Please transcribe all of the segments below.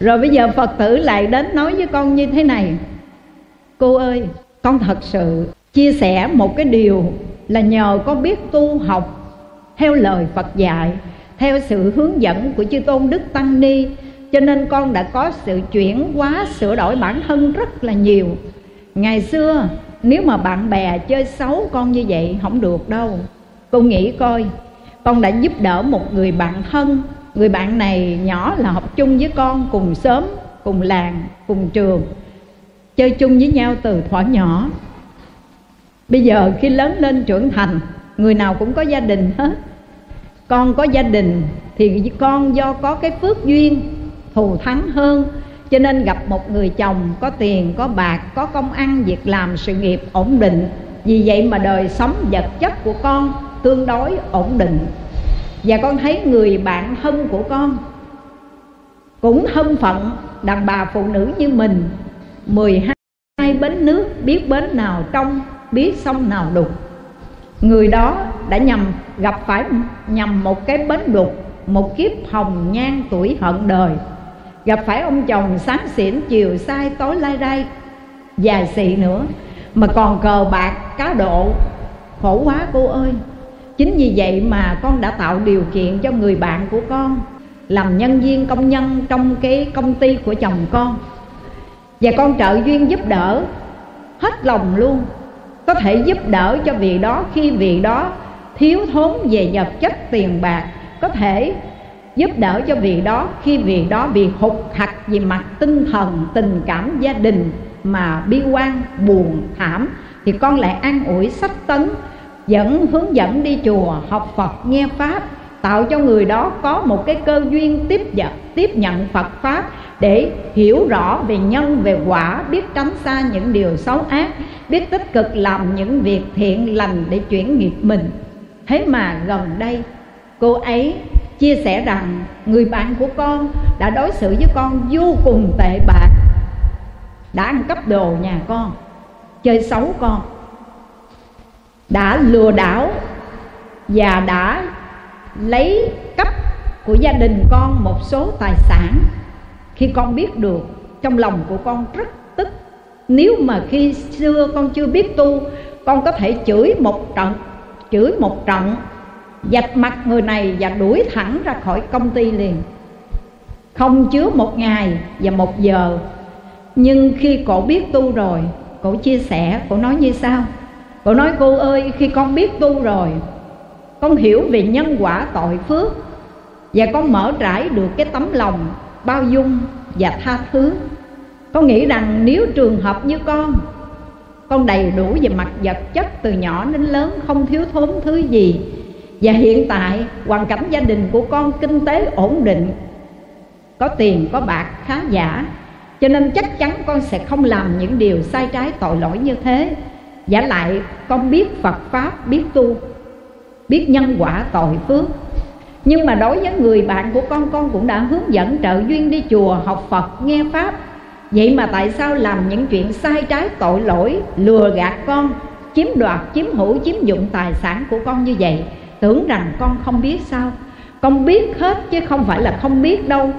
rồi bây giờ phật tử lại đến nói với con như thế này. Cô ơi, con thật sự chia sẻ một cái điều là nhờ con biết tu học theo lời phật dạy, theo sự hướng dẫn của chư tôn đức tăng ni, cho nên con đã có sự chuyển hóa, sửa đổi bản thân rất là nhiều. Ngày xưa, nếu mà bạn bè chơi xấu con như vậy, không được đâu. Cô nghĩ coi, con đã giúp đỡ một người bạn thân người bạn này nhỏ là học chung với con cùng sớm, cùng làng, cùng trường. Chơi chung với nhau từ thuở nhỏ. Bây giờ khi lớn lên trưởng thành, người nào cũng có gia đình hết. Con có gia đình thì con do có cái phước duyên, thù thắng hơn. Cho nên gặp một người chồng có tiền, có bạc, có công ăn, việc làm, sự nghiệp ổn định. Vì vậy mà đời sống vật chất của con tương đối ổn định và con thấy người bạn thân của con cũng thân phận đàn bà phụ nữ như mình. 12 bến nước biết bến nào trong, biết sông nào đục. Người đó đã nhầm gặp phải nhầm một cái bến đục, một kiếp hồng nhan tuổi hận đời. Gặp phải ông chồng sáng xỉn chiều sai tối lai rai dài xị nữa, mà còn cờ bạc cá độ, khổ quá cô ơi chính vì vậy mà con đã tạo điều kiện cho người bạn của con làm nhân viên công nhân trong cái công ty của chồng con. Và con trợ duyên giúp đỡ hết lòng luôn. Có thể giúp đỡ cho vị đó khi vị đó thiếu thốn về vật chất, tiền bạc. Có thể giúp đỡ cho vị đó khi vị đó bị hụt hạch về mặt tinh thần, tình cảm gia đình mà bi quan, buồn thảm. Thì con lại an ủi sách tấn dẫn hướng dẫn đi chùa, học Phật, nghe pháp, tạo cho người đó có một cái cơ duyên tiếp nhận tiếp nhận Phật pháp để hiểu rõ về nhân, về quả, biết tránh xa những điều xấu ác, biết tích cực làm những việc thiện lành để chuyển nghiệp mình. Thế mà gần đây, cô ấy chia sẻ rằng người bạn của con đã đối xử với con vô cùng tệ bạc, đã ăn cắp đồ nhà con, chơi xấu con đã lừa đảo và đã lấy cắp của gia đình con một số tài sản. Khi con biết được, trong lòng của con rất tức. Nếu mà khi xưa con chưa biết tu, con có thể chửi một trận, chửi một trận dạch mặt người này và đuổi thẳng ra khỏi công ty liền. Không chứa một ngày và một giờ. Nhưng khi cổ biết tu rồi, cổ chia sẻ, cổ nói như sau. Cô nói, cô ơi, khi con biết tu rồi, con hiểu về nhân quả tội phước và con mở trải được cái tấm lòng bao dung và tha thứ, con nghĩ rằng nếu trường hợp như con con đầy đủ về mặt vật chất từ nhỏ đến lớn, không thiếu thốn thứ gì và hiện tại hoàn cảnh gia đình của con kinh tế ổn định, có tiền, có bạc khá giả, cho nên chắc chắn con sẽ không làm những điều sai trái tội lỗi như thế giả lại con biết phật pháp, biết tu, biết nhân quả tội phước. Nhưng mà đối với người bạn của con con cũng đã hướng dẫn trợ duyên đi chùa, học phật, nghe pháp. Vậy mà tại sao làm những chuyện sai trái tội lỗi, lừa gạt con, chiếm đoạt, chiếm hữu, chiếm dụng tài sản của con như vậy? Tưởng rằng con không biết sao? Con biết hết chứ không phải là không biết đâu.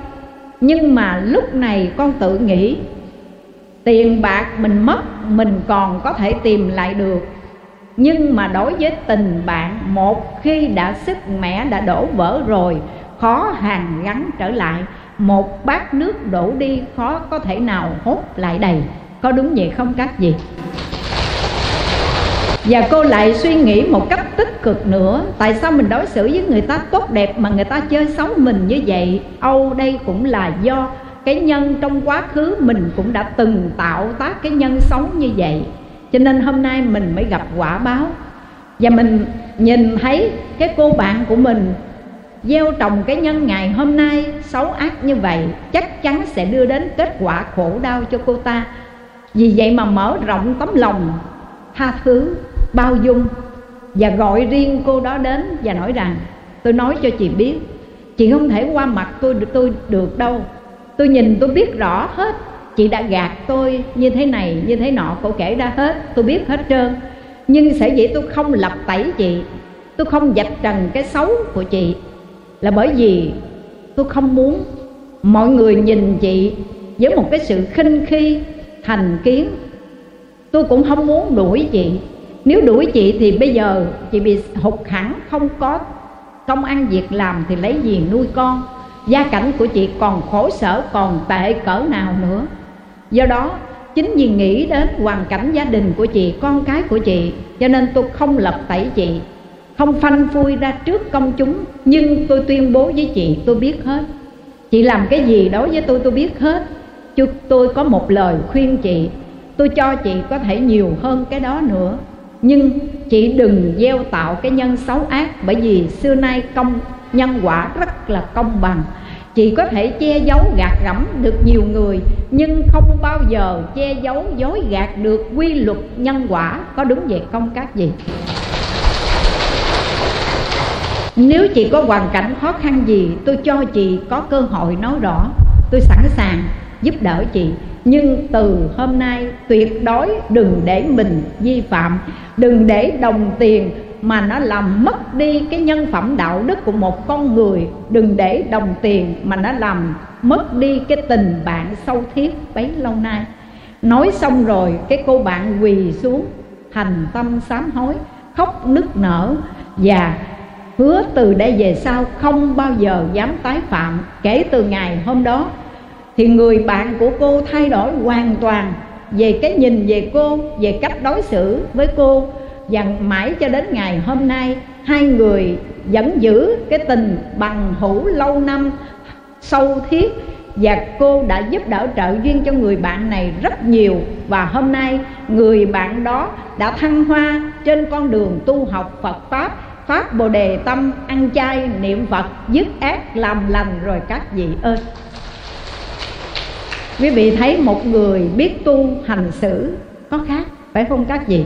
Nhưng mà lúc này con tự nghĩ tiền bạc mình mất, mình còn có thể tìm lại được. Nhưng mà đối với tình bạn, một khi đã sức mẻ đã đổ vỡ rồi, khó hàn gắn trở lại. Một bát nước đổ đi khó có thể nào hốt lại đầy. Có đúng vậy không các gì và cô lại suy nghĩ một cách tích cực nữa. Tại sao mình đối xử với người ta tốt đẹp mà người ta chơi xấu mình như vậy? Âu đây cũng là do cái nhân trong quá khứ mình cũng đã từng tạo tác cái nhân sống như vậy. Cho nên hôm nay mình mới gặp quả báo. Và mình nhìn thấy cái cô bạn của mình gieo trồng cái nhân ngày hôm nay xấu ác như vậy, chắc chắn sẽ đưa đến kết quả khổ đau cho cô ta. Vì vậy mà mở rộng tấm lòng, tha thứ, bao dung và gọi riêng cô đó đến và nói rằng, tôi nói cho chị biết, chị không thể qua mặt tôi tôi được đâu tôi nhìn tôi biết rõ hết. Chị đã gạt tôi như thế này, như thế nọ, cô kể ra hết, tôi biết hết trơn. Nhưng sở dĩ tôi không lập tẩy chị. Tôi không dạch trần cái xấu của chị. Là bởi vì tôi không muốn mọi người nhìn chị với một cái sự khinh khi, thành kiến. Tôi cũng không muốn đuổi chị. Nếu đuổi chị thì bây giờ chị bị hụt hẳn không có công ăn việc làm thì lấy gì nuôi con? Gia cảnh của chị còn khổ sở, còn tệ cỡ nào nữa. Do đó, chính vì nghĩ đến hoàn cảnh gia đình của chị, con cái của chị, cho nên tôi không lập tẩy chị, không phanh phui ra trước công chúng. Nhưng tôi tuyên bố với chị, tôi biết hết. Chị làm cái gì đối với tôi tôi biết hết. Chứ tôi có một lời khuyên chị, tôi cho chị có thể nhiều hơn cái đó nữa. Nhưng chị đừng gieo tạo cái nhân xấu ác, bởi vì xưa nay công nhân quả rất là công bằng. Chị có thể che giấu gạt gẫm được nhiều người, nhưng không bao giờ che giấu dối gạt được quy luật nhân quả. Có đúng vậy không các vị? Nếu chị có hoàn cảnh khó khăn gì, tôi cho chị có cơ hội nói rõ. Tôi sẵn sàng giúp đỡ chị. Nhưng từ hôm nay tuyệt đối đừng để mình vi phạm, đừng để đồng tiền mà nó làm mất đi cái nhân phẩm đạo đức của một con người. Đừng để đồng tiền mà nó làm mất đi cái tình bạn sâu thiết bấy lâu nay. Nói xong rồi, cái cô bạn quỳ xuống, thành tâm sám hối, khóc nức nở và hứa từ đây về sau không bao giờ dám tái phạm. Kể từ ngày hôm đó, thì người bạn của cô thay đổi hoàn toàn về cái nhìn về cô, về cách đối xử với cô và mãi cho đến ngày hôm nay, hai người vẫn giữ cái tình bằng hữu lâu năm, sâu thiết, và cô đã giúp đỡ trợ duyên cho người bạn này rất nhiều. Và hôm nay, người bạn đó đã thăng hoa trên con đường tu học Phật pháp pháp Bồ đề tâm, ăn chay niệm Phật, dứt ác, làm lành rồi các vị ơi. Quý vị thấy một người biết tu hành xử có khác, phải không các vị?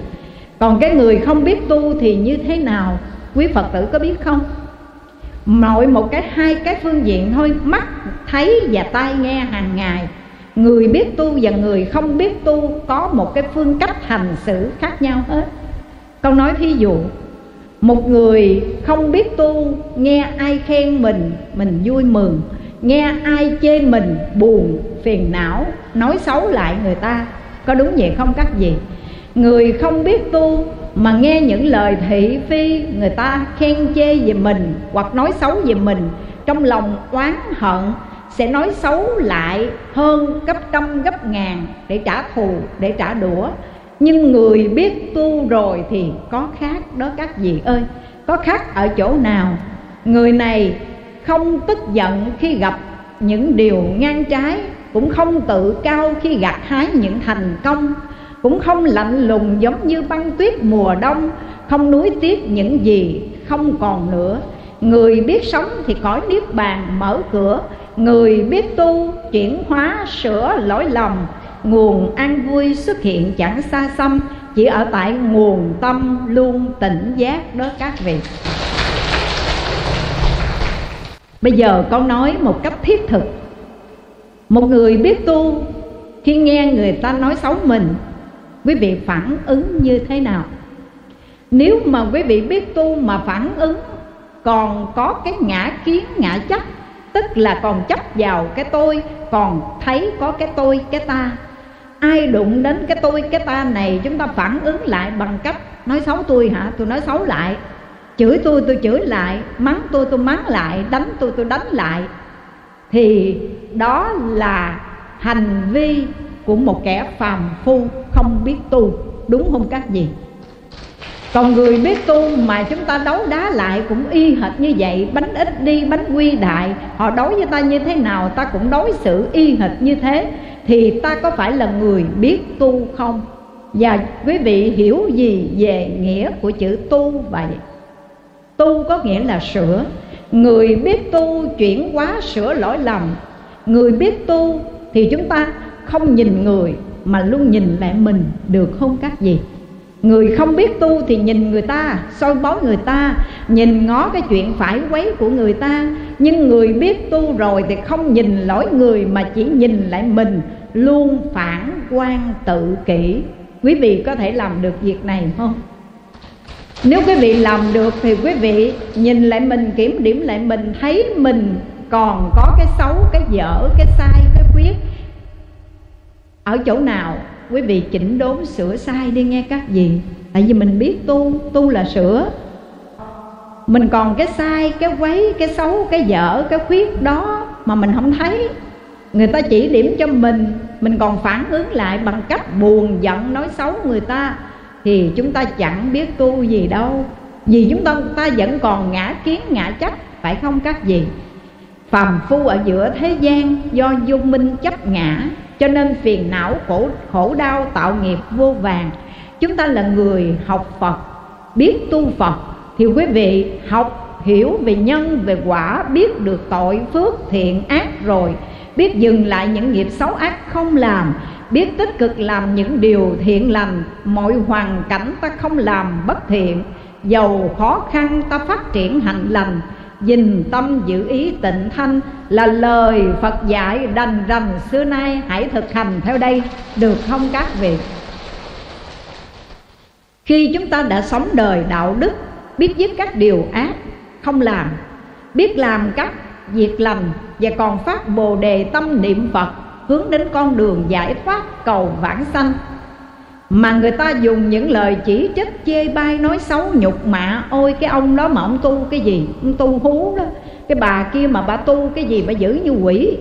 Còn cái người không biết tu thì như thế nào? Quý phật tử có biết không? Mọi một cái, hai cái phương diện thôi, mắt, thấy và tai nghe hàng ngày. Người biết tu và người không biết tu có một cái phương cách hành xử khác nhau hết. Câu nói thí dụ, một người không biết tu, nghe ai khen mình mình vui mừng. Nghe ai chê mình, buồn, phiền não, nói xấu lại người ta. Có đúng vậy không các vị? Người không biết tu mà nghe những lời thị phi, người ta khen chê về mình hoặc nói xấu về mình, trong lòng oán hận, sẽ nói xấu lại hơn gấp trăm gấp ngàn để trả thù, để trả đũa. Nhưng người biết tu rồi thì có khác đó các vị ơi, có khác ở chỗ nào? Người này không tức giận khi gặp những điều ngang trái, cũng không tự cao khi gặt hái những thành công cũng không lạnh lùng giống như băng tuyết mùa đông, không nuối tiếc những gì không còn nữa. Người biết sống thì cõi niết bàn mở cửa, người biết tu chuyển hóa sửa lỗi lầm. Nguồn an vui xuất hiện chẳng xa xăm, chỉ ở tại nguồn tâm luôn tỉnh giác đó các vị. Bây giờ con nói một cách thiết thực. Một người biết tu, khi nghe người ta nói xấu mình quý vị phản ứng như thế nào? Nếu mà quý vị biết tu mà phản ứng, còn có cái ngã kiến, ngã chấp, tức là còn chấp vào cái tôi, còn thấy có cái tôi, cái ta. Ai đụng đến cái tôi, cái ta này, chúng ta phản ứng lại bằng cách nói xấu tôi hả? Tôi nói xấu lại. Chửi tôi tôi chửi lại. Mắng tôi tôi mắng lại. Đánh tôi tôi đánh lại. Thì đó là hành vi của một kẻ phàm phu không biết tu. Đúng không các gì còn người biết tu mà chúng ta đấu đá lại cũng y hệt như vậy, Bánh ít đi, bánh quy đại. Họ đối với ta như thế nào, ta cũng đối xử y hệt như thế. Thì ta có phải là người biết tu không? Và quý vị hiểu gì về nghĩa của chữ tu vậy? Tu có nghĩa là sửa. Người biết tu chuyển hóa sửa lỗi lầm. Người biết tu thì chúng ta không nhìn người Mà luôn nhìn lại mình được không các gì Người không biết tu thì nhìn người ta, soi bói người ta Nhìn ngó cái chuyện phải quấy của người ta. Nhưng người biết tu rồi thì không nhìn lỗi người Mà chỉ nhìn lại mình Luôn phản quan tự kỷ. Quý vị có thể làm được việc này không? Nếu quý vị làm được thì quý vị nhìn lại mình, kiểm điểm lại mình Thấy mình còn có cái xấu cái dở cái sai cái khuyết ở chỗ nào quý vị chỉnh đốn sửa sai đi nghe các gì tại vì mình biết tu tu là sửa. Mình còn cái sai cái quấy cái xấu cái dở cái khuyết đó mà mình không thấy. Người ta chỉ điểm cho mình mình còn phản ứng lại bằng cách buồn giận nói xấu người ta thì chúng ta chẳng biết tu gì đâu. Vì chúng ta, ta vẫn còn ngã kiến ngã chấp phải không các gì phàm phu ở giữa thế gian do vô minh chấp ngã cho nên phiền não, khổ khổ đau, tạo nghiệp vô vàng. Chúng ta là người học phật, biết tu phật. Thì quý vị học, hiểu về nhân, về quả, biết được tội phước, thiện ác rồi. Biết dừng lại những nghiệp xấu ác không làm. Biết tích cực làm những điều thiện lành. Mọi hoàn cảnh ta không làm bất thiện. Dầu khó khăn ta phát triển hạnh lành dình tâm giữ ý tịnh thanh là lời phật dạy đành rành xưa nay hãy thực hành theo đây, được không các vị? Khi chúng ta đã sống đời đạo đức, biết giết các điều ác, không làm, biết làm các việc lành và còn phát bồ đề tâm niệm phật, hướng đến con đường giải thoát cầu vãng sanh mà người ta dùng những lời chỉ trích, chê bai, nói xấu, nhục mạ. Ôi, cái ông đó mà ông tu cái gì? Ông tu hú đó. Cái bà kia mà bà tu cái gì mà giữ như quỷ?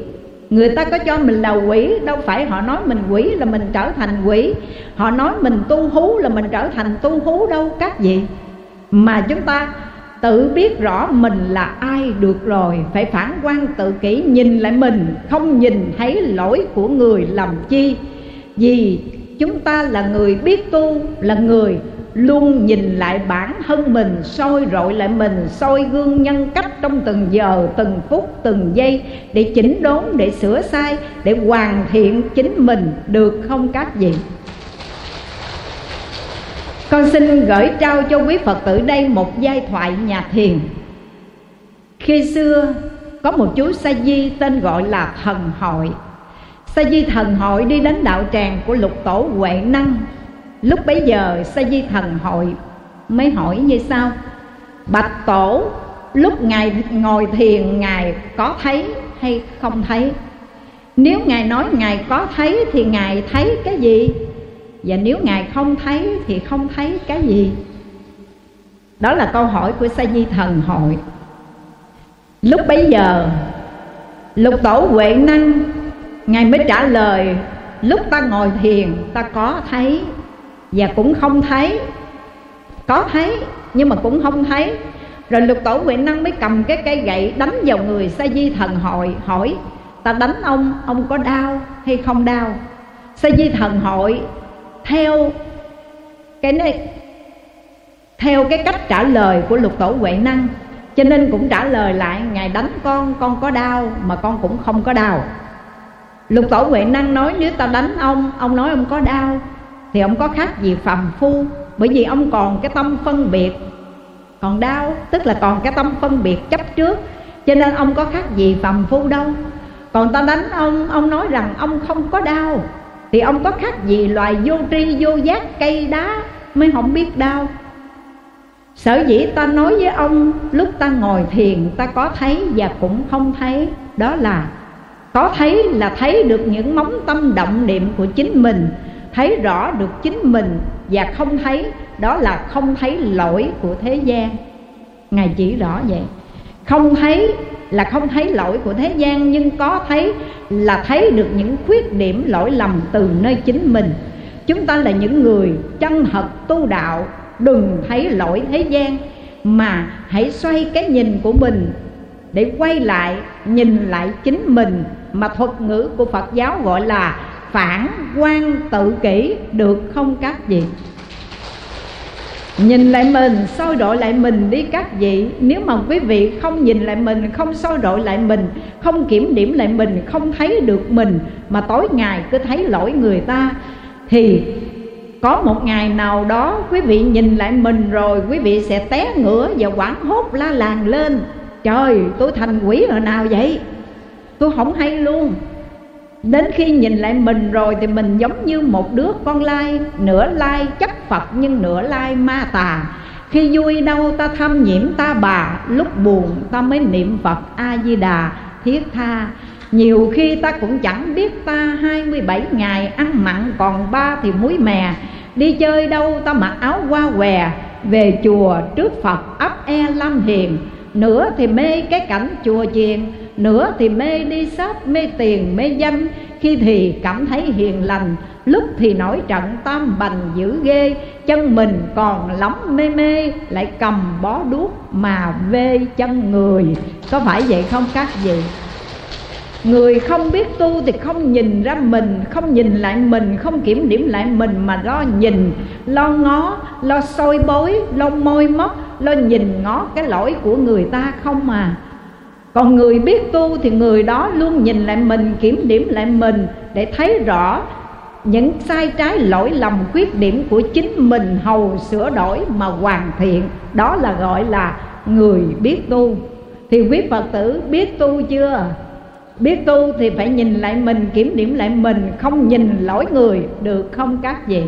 Người ta có cho mình là quỷ, đâu phải họ nói mình quỷ là mình trở thành quỷ. Họ nói mình tu hú là mình trở thành tu hú đâu, các vị. Mà chúng ta tự biết rõ mình là ai được rồi. Phải phản quan tự kỷ, nhìn lại mình, không nhìn thấy lỗi của người làm chi. Vì chúng ta là người biết tu, là người luôn nhìn lại bản thân mình, soi rọi lại mình, soi gương nhân cách trong từng giờ, từng phút, từng giây để chỉnh đốn, để sửa sai, để hoàn thiện chính mình. Được không, các vị? Con xin gửi trao cho quý phật tử đây một giai thoại nhà thiền. Khi xưa, có một chú sa di tên gọi là thần hội sa di thần hội đi đến đạo tràng của lục tổ huệ năng. Lúc bấy giờ sa di thần hội mới hỏi như sau. Bạch tổ, lúc ngài ngồi thiền, ngài có thấy hay không thấy? Nếu ngài nói ngài có thấy thì ngài thấy cái gì? Và nếu ngài không thấy thì không thấy cái gì? Đó là câu hỏi của sa di thần hội. Lúc bấy giờ, lục tổ huệ năng ngài mới trả lời, lúc ta ngồi thiền, ta có thấy và cũng không thấy. Có thấy, nhưng mà cũng không thấy. Rồi lục tổ huệ năng mới cầm cái cây gậy đánh vào người sa di thần hội, hỏi, ta đánh ông ông có đau hay không đau? Sa di thần hội, theo cái này, theo cái cách trả lời của lục tổ huệ năng, cho nên cũng trả lời lại, ngài đánh con con có đau mà con cũng không có đau lục tổ huệ năng nói, nếu ta đánh ông ông nói ông có đau, thì ông có khác gì phàm phu? Bởi vì ông còn cái tâm phân biệt. Còn đau, tức là còn cái tâm phân biệt chấp trước, cho nên ông có khác gì phàm phu đâu. Còn ta đánh ông ông nói rằng ông không có đau, thì ông có khác gì loài vô tri, vô giác, cây đá mới không biết đau? Sở dĩ ta nói với ông, lúc ta ngồi thiền, ta có thấy và cũng không thấy, đó là có thấy là thấy được những móng tâm động niệm của chính mình, thấy rõ được chính mình và không thấy, đó là không thấy lỗi của thế gian. Ngài chỉ rõ vậy. Không thấy là không thấy lỗi của thế gian, nhưng có thấy là thấy được những khuyết điểm lỗi lầm từ nơi chính mình. Chúng ta là những người chân thật tu đạo, đừng thấy lỗi thế gian, mà hãy xoay cái nhìn của mình để quay lại, nhìn lại chính mình mà thuật ngữ của Phật giáo gọi là phản quan tự kỷ được không các vị Nhìn lại mình, soi đổi lại mình đi các vị. Nếu mà quý vị không nhìn lại mình, không soi đổi lại mình Không kiểm điểm lại mình, không thấy được mình Mà tối ngày cứ thấy lỗi người ta Thì có một ngày nào đó quý vị nhìn lại mình rồi Quý vị sẽ té ngửa và quảng hốt la làng lên. Trời tôi thành quỷ hồi nào vậy? Tôi không hay luôn. Đến khi nhìn lại mình rồi thì mình giống như một đứa con lai, Nửa lai chấp Phật nhưng nửa lai ma tà. Khi vui đâu ta tham nhiễm ta bà, Lúc buồn ta mới niệm Phật A-di-đà, thiết tha. Nhiều khi ta cũng chẳng biết ta 27 ngày ăn mặn còn ba thì muối mè. Đi chơi đâu ta mặc áo hoa què, Về chùa trước Phật ấp e lâm hiền. Nửa thì mê cái cảnh chùa chiền nữa thì mê đi sát mê tiền mê danh. Khi thì cảm thấy hiền lành Lúc thì nổi trận tam bành dữ ghê. Chân mình còn lắm mê mê Lại cầm bó đuốc mà vê chân người. Có phải vậy không các vị? Người không biết tu thì không nhìn ra mình Không nhìn lại mình, không kiểm điểm lại mình Mà lo nhìn, lo ngó, lo soi bối, lo môi móc Lo nhìn ngó cái lỗi của người ta không mà còn người biết tu thì người đó luôn nhìn lại mình, kiểm điểm lại mình Để thấy rõ những sai trái lỗi lầm khuyết điểm của chính mình hầu sửa đổi mà hoàn thiện. Đó là gọi là người biết tu. Thì quý phật tử biết tu chưa? Biết tu thì phải nhìn lại mình kiểm điểm lại mình không nhìn lỗi người. Được không các vị?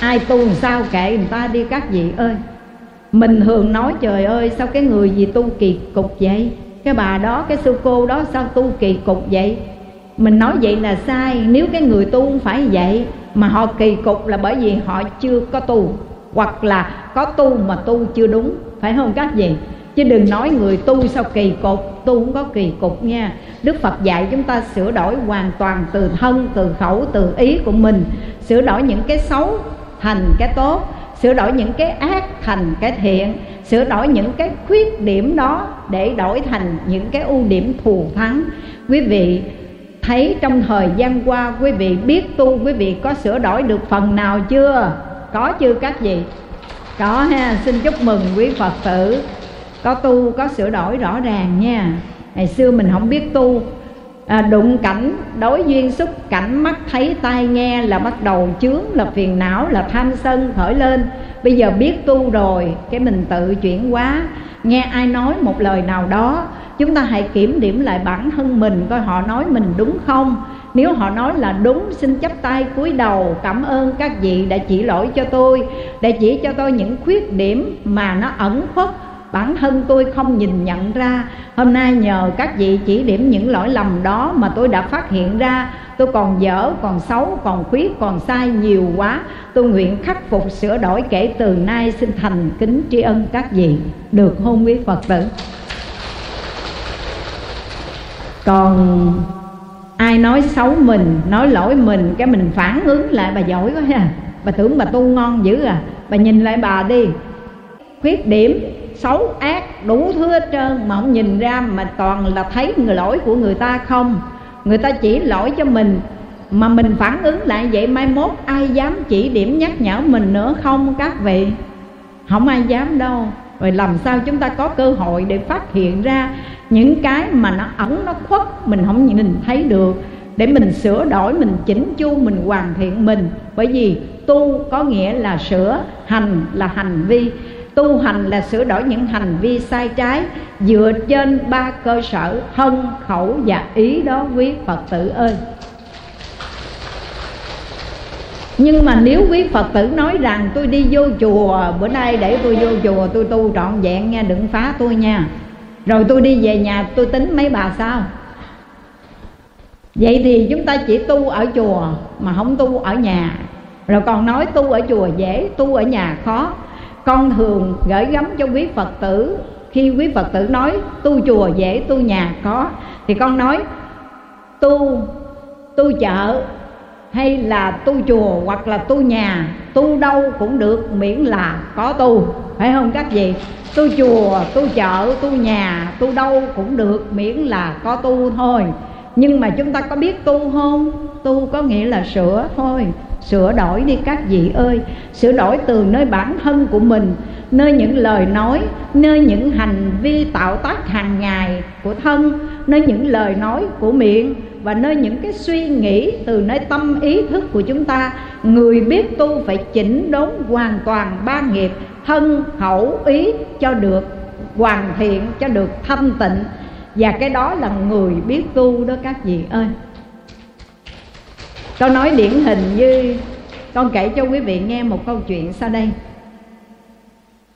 Ai tu sao kệ người ta đi các vị ơi? Mình thường nói, trời ơi, sao cái người gì tu kỳ cục vậy? Cái bà đó, cái sư cô đó sao tu kỳ cục vậy? Mình nói vậy là sai, nếu cái người tu không phải vậy, mà họ kỳ cục là bởi vì họ chưa có tu, hoặc là có tu mà tu chưa đúng, phải không các vị? Chứ đừng nói người tu sao kỳ cục, tu không có kỳ cục nha. Đức phật dạy chúng ta sửa đổi hoàn toàn từ thân, từ khẩu, từ ý của mình, sửa đổi những cái xấu thành cái tốt sửa đổi những cái ác thành cái thiện, sửa đổi những cái khuyết điểm đó để đổi thành những cái ưu điểm thù thắng. Quý vị thấy trong thời gian qua, quý vị biết tu, quý vị có sửa đổi được phần nào chưa? Có chưa các vị? Có ha, xin chúc mừng quý phật tử. Có tu, có sửa đổi rõ ràng nha. Ngày xưa mình không biết tu à, đụng cảnh đối duyên xúc cảnh mắt thấy tai nghe là bắt đầu chướng là phiền não là tham sân khởi lên. Bây giờ biết tu rồi cái mình tự chuyển hóa. Nghe ai nói một lời nào đó chúng ta hãy kiểm điểm lại bản thân mình coi họ nói mình đúng không? Nếu họ nói là đúng xin chấp tay cúi đầu cảm ơn các vị đã chỉ lỗi cho tôi đã chỉ cho tôi những khuyết điểm mà nó ẩn khuất bản thân tôi không nhìn nhận ra. Hôm nay nhờ các vị chỉ điểm những lỗi lầm đó mà tôi đã phát hiện ra. Tôi còn dở, còn xấu, còn khuyết, còn sai nhiều quá. Tôi nguyện khắc phục, sửa đổi kể từ nay. Xin thành kính tri ân các vị. Được hôn quý phật tử. Còn ai nói xấu mình, nói lỗi mình, cái mình phản ứng lại, bà giỏi quá ha. Bà tưởng bà tu ngon dữ à. Bà nhìn lại bà đi. Khuyết điểm xấu ác, đủ thứ hết trơn mà không nhìn ra mà toàn là thấy người lỗi của người ta không. Người ta chỉ lỗi cho mình, mà mình phản ứng lại vậy mai mốt ai dám chỉ điểm nhắc nhở mình nữa không các vị? Không ai dám đâu. Rồi làm sao chúng ta có cơ hội để phát hiện ra những cái mà nó ẩn, nó khuất mình không nhìn thấy được, để mình sửa đổi, mình chỉnh chu, mình hoàn thiện mình? Bởi vì tu có nghĩa là sửa, hành là hành vi tu hành là sửa đổi những hành vi sai trái dựa trên ba cơ sở thân khẩu và ý đó quý phật tử ơi. Nhưng mà nếu quý phật tử nói rằng tôi đi vô chùa, bữa nay để tôi vô chùa, tôi tu trọn vẹn nha, đừng phá tôi nha. Rồi tôi đi về nhà, tôi tính mấy bà sao? Vậy thì chúng ta chỉ tu ở chùa mà không tu ở nhà. Rồi còn nói tu ở chùa dễ, tu ở nhà khó con thường gửi gắm cho quý phật tử. Khi quý phật tử nói, tu chùa dễ, tu nhà khó thì con nói, tu tu chợ hay là tu chùa hoặc là tu nhà, tu đâu cũng được, miễn là có tu. Phải không các vị? Tu chùa, tu chợ, tu nhà, tu đâu cũng được, miễn là có tu thôi nhưng mà chúng ta có biết tu không? Tu có nghĩa là sửa thôi, sửa đổi đi các vị ơi. Sửa đổi từ nơi bản thân của mình, nơi những lời nói, nơi những hành vi tạo tác hàng ngày của thân, nơi những lời nói của miệng và nơi những cái suy nghĩ từ nơi tâm ý thức của chúng ta. Người biết tu phải chỉnh đốn hoàn toàn ba nghiệp, thân, khẩu, ý cho được hoàn thiện, cho được thanh tịnh và cái đó là người biết tu đó các vị ơi. Con nói điển hình như, con kể cho quý vị nghe một câu chuyện sau đây.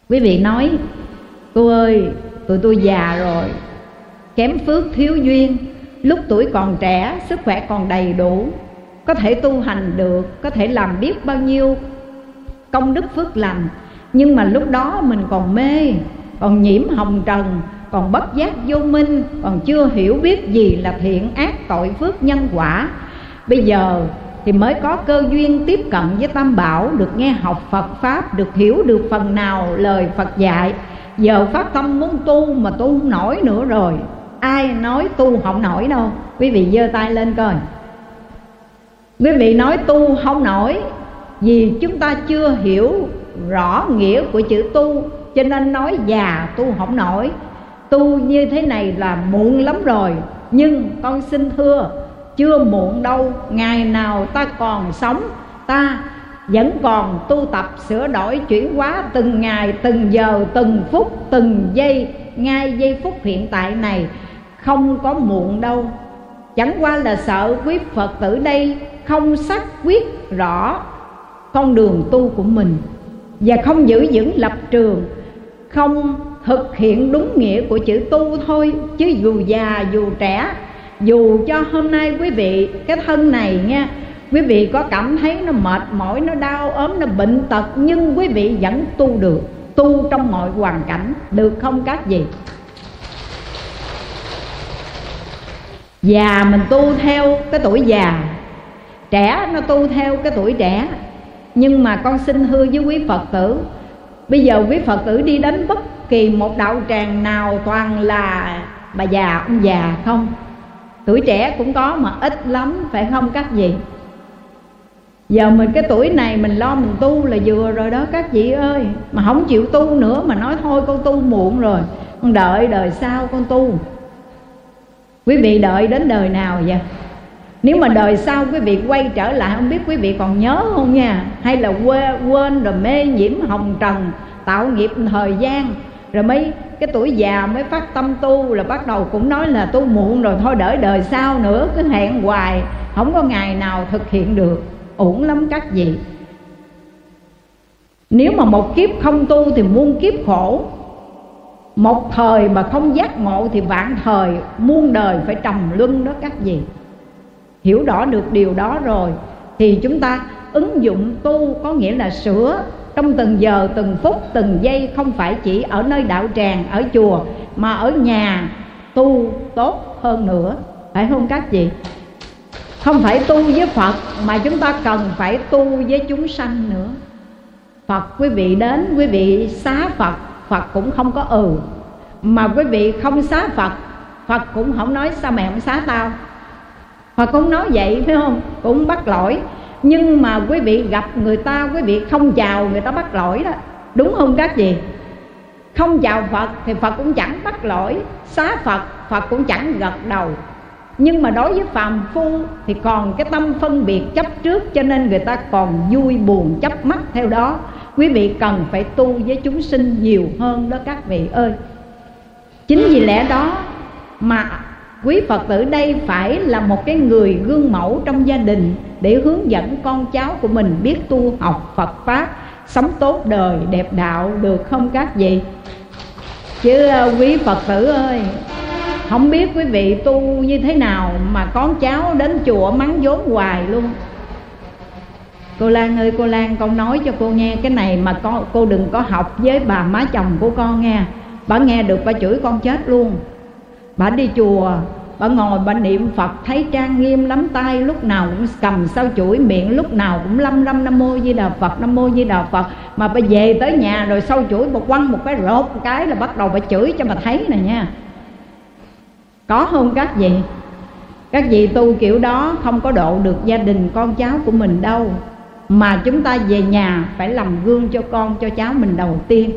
Quý vị nói, cô ơi, tụi tôi già rồi, kém phước thiếu duyên, lúc tuổi còn trẻ, sức khỏe còn đầy đủ, có thể tu hành được, có thể làm biết bao nhiêu công đức phước lành, nhưng mà lúc đó mình còn mê còn nhiễm hồng trần, còn bất giác vô minh, còn chưa hiểu biết gì là thiện ác tội phước nhân quả. Bây giờ thì mới có cơ duyên tiếp cận với tam bảo, được nghe học phật pháp, được hiểu được phần nào lời phật dạy. Giờ phát tâm muốn tu mà tu không nổi nữa rồi. Ai nói tu không nổi đâu. Quý vị giơ tay lên coi. Quý vị nói tu không nổi vì chúng ta chưa hiểu rõ nghĩa của chữ tu cho nên nói già tu không nổi. Tu như thế này là muộn lắm rồi. Nhưng con xin thưa, chưa muộn đâu. Ngày nào ta còn sống, ta vẫn còn tu tập, sửa đổi, chuyển hóa từng ngày, từng giờ, từng phút, từng giây. Ngay giây phút hiện tại này, không có muộn đâu. Chẳng qua là sợ quý phật tử đây không xác quyết rõ con đường tu của mình và không giữ vững lập trường không thực hiện đúng nghĩa của chữ tu thôi, chứ dù già, dù trẻ, dù cho hôm nay quý vị, cái thân này nha, quý vị có cảm thấy nó mệt mỏi, nó đau ốm, nó bệnh tật, nhưng quý vị vẫn tu được, tu trong mọi hoàn cảnh, được không các gì già mình tu theo cái tuổi già, trẻ nó tu theo cái tuổi trẻ, nhưng mà con xin hứa với quý phật tử bây giờ quý phật tử đi đến bất kỳ một đạo tràng nào toàn là bà già, ông già không? Tuổi trẻ cũng có mà ít lắm, phải không các vị? Giờ mình cái tuổi này mình lo mình tu là vừa rồi đó các vị ơi. Mà không chịu tu nữa mà nói thôi con tu muộn rồi. Con đợi đời sau con tu. Quý vị đợi đến đời nào vậy? Nếu mà đời sau quý vị quay trở lại không biết quý vị còn nhớ không nha? Hay là quên, quên rồi mê nhiễm hồng trần tạo nghiệp thời gian. Rồi mấy cái tuổi già mới phát tâm tu là bắt đầu cũng nói là tu muộn rồi thôi đợi đời sau nữa cứ hẹn hoài. Không có ngày nào thực hiện được. Ổn lắm các vị. Nếu mà một kiếp không tu thì muôn kiếp khổ. Một thời mà không giác ngộ thì vạn thời muôn đời phải trầm luân đó các vị hiểu rõ được điều đó rồi, thì chúng ta ứng dụng tu có nghĩa là sửa. Trong từng giờ, từng phút, từng giây không phải chỉ ở nơi đạo tràng, ở chùa, mà ở nhà tu tốt hơn nữa. Phải không các chị không phải tu với phật, mà chúng ta cần phải tu với chúng sanh nữa. Phật, quý vị đến, quý vị xá phật phật cũng không có ừ. Mà quý vị không xá phật phật cũng không nói sao mẹ không xá tao họ cũng nói vậy, phải không? Cũng bắt lỗi. Nhưng mà quý vị gặp người ta, quý vị không chào người ta bắt lỗi đó. Đúng không các gì không chào phật thì phật cũng chẳng bắt lỗi. Xá phật phật cũng chẳng gật đầu. Nhưng mà đối với phàm phu thì còn cái tâm phân biệt chấp trước, cho nên người ta còn vui buồn chấp mắt theo đó. Quý vị cần phải tu với chúng sinh nhiều hơn đó các vị ơi. Chính vì lẽ đó mà quý phật tử đây phải là một cái người gương mẫu trong gia đình để hướng dẫn con cháu của mình biết tu học phật pháp, sống tốt đời, đẹp đạo, được không các vị? Chứ ờ, quý phật tử ơi, không biết quý vị tu như thế nào mà con cháu đến chùa mắng vốn hoài luôn. Cô lan ơi, cô lan, con nói cho cô nghe cái này mà con, cô đừng có học với bà má chồng của con nghe bà nghe được bà chửi con chết luôn bà đi chùa, bà ngồi, bà niệm phật, thấy trang nghiêm lắm tay lúc nào cũng cầm sao chuỗi miệng, lúc nào cũng lâm lâm nam mô di đà phật, nam mô di đà phật. Mà bà về tới nhà rồi sau chuỗi bà quăng một cái rột một cái là bắt đầu bà chửi cho bà thấy nè nha. Có không các vị? Các vị tu kiểu đó không có độ được gia đình con cháu của mình đâu. Mà chúng ta về nhà phải làm gương cho con, cho cháu mình đầu tiên.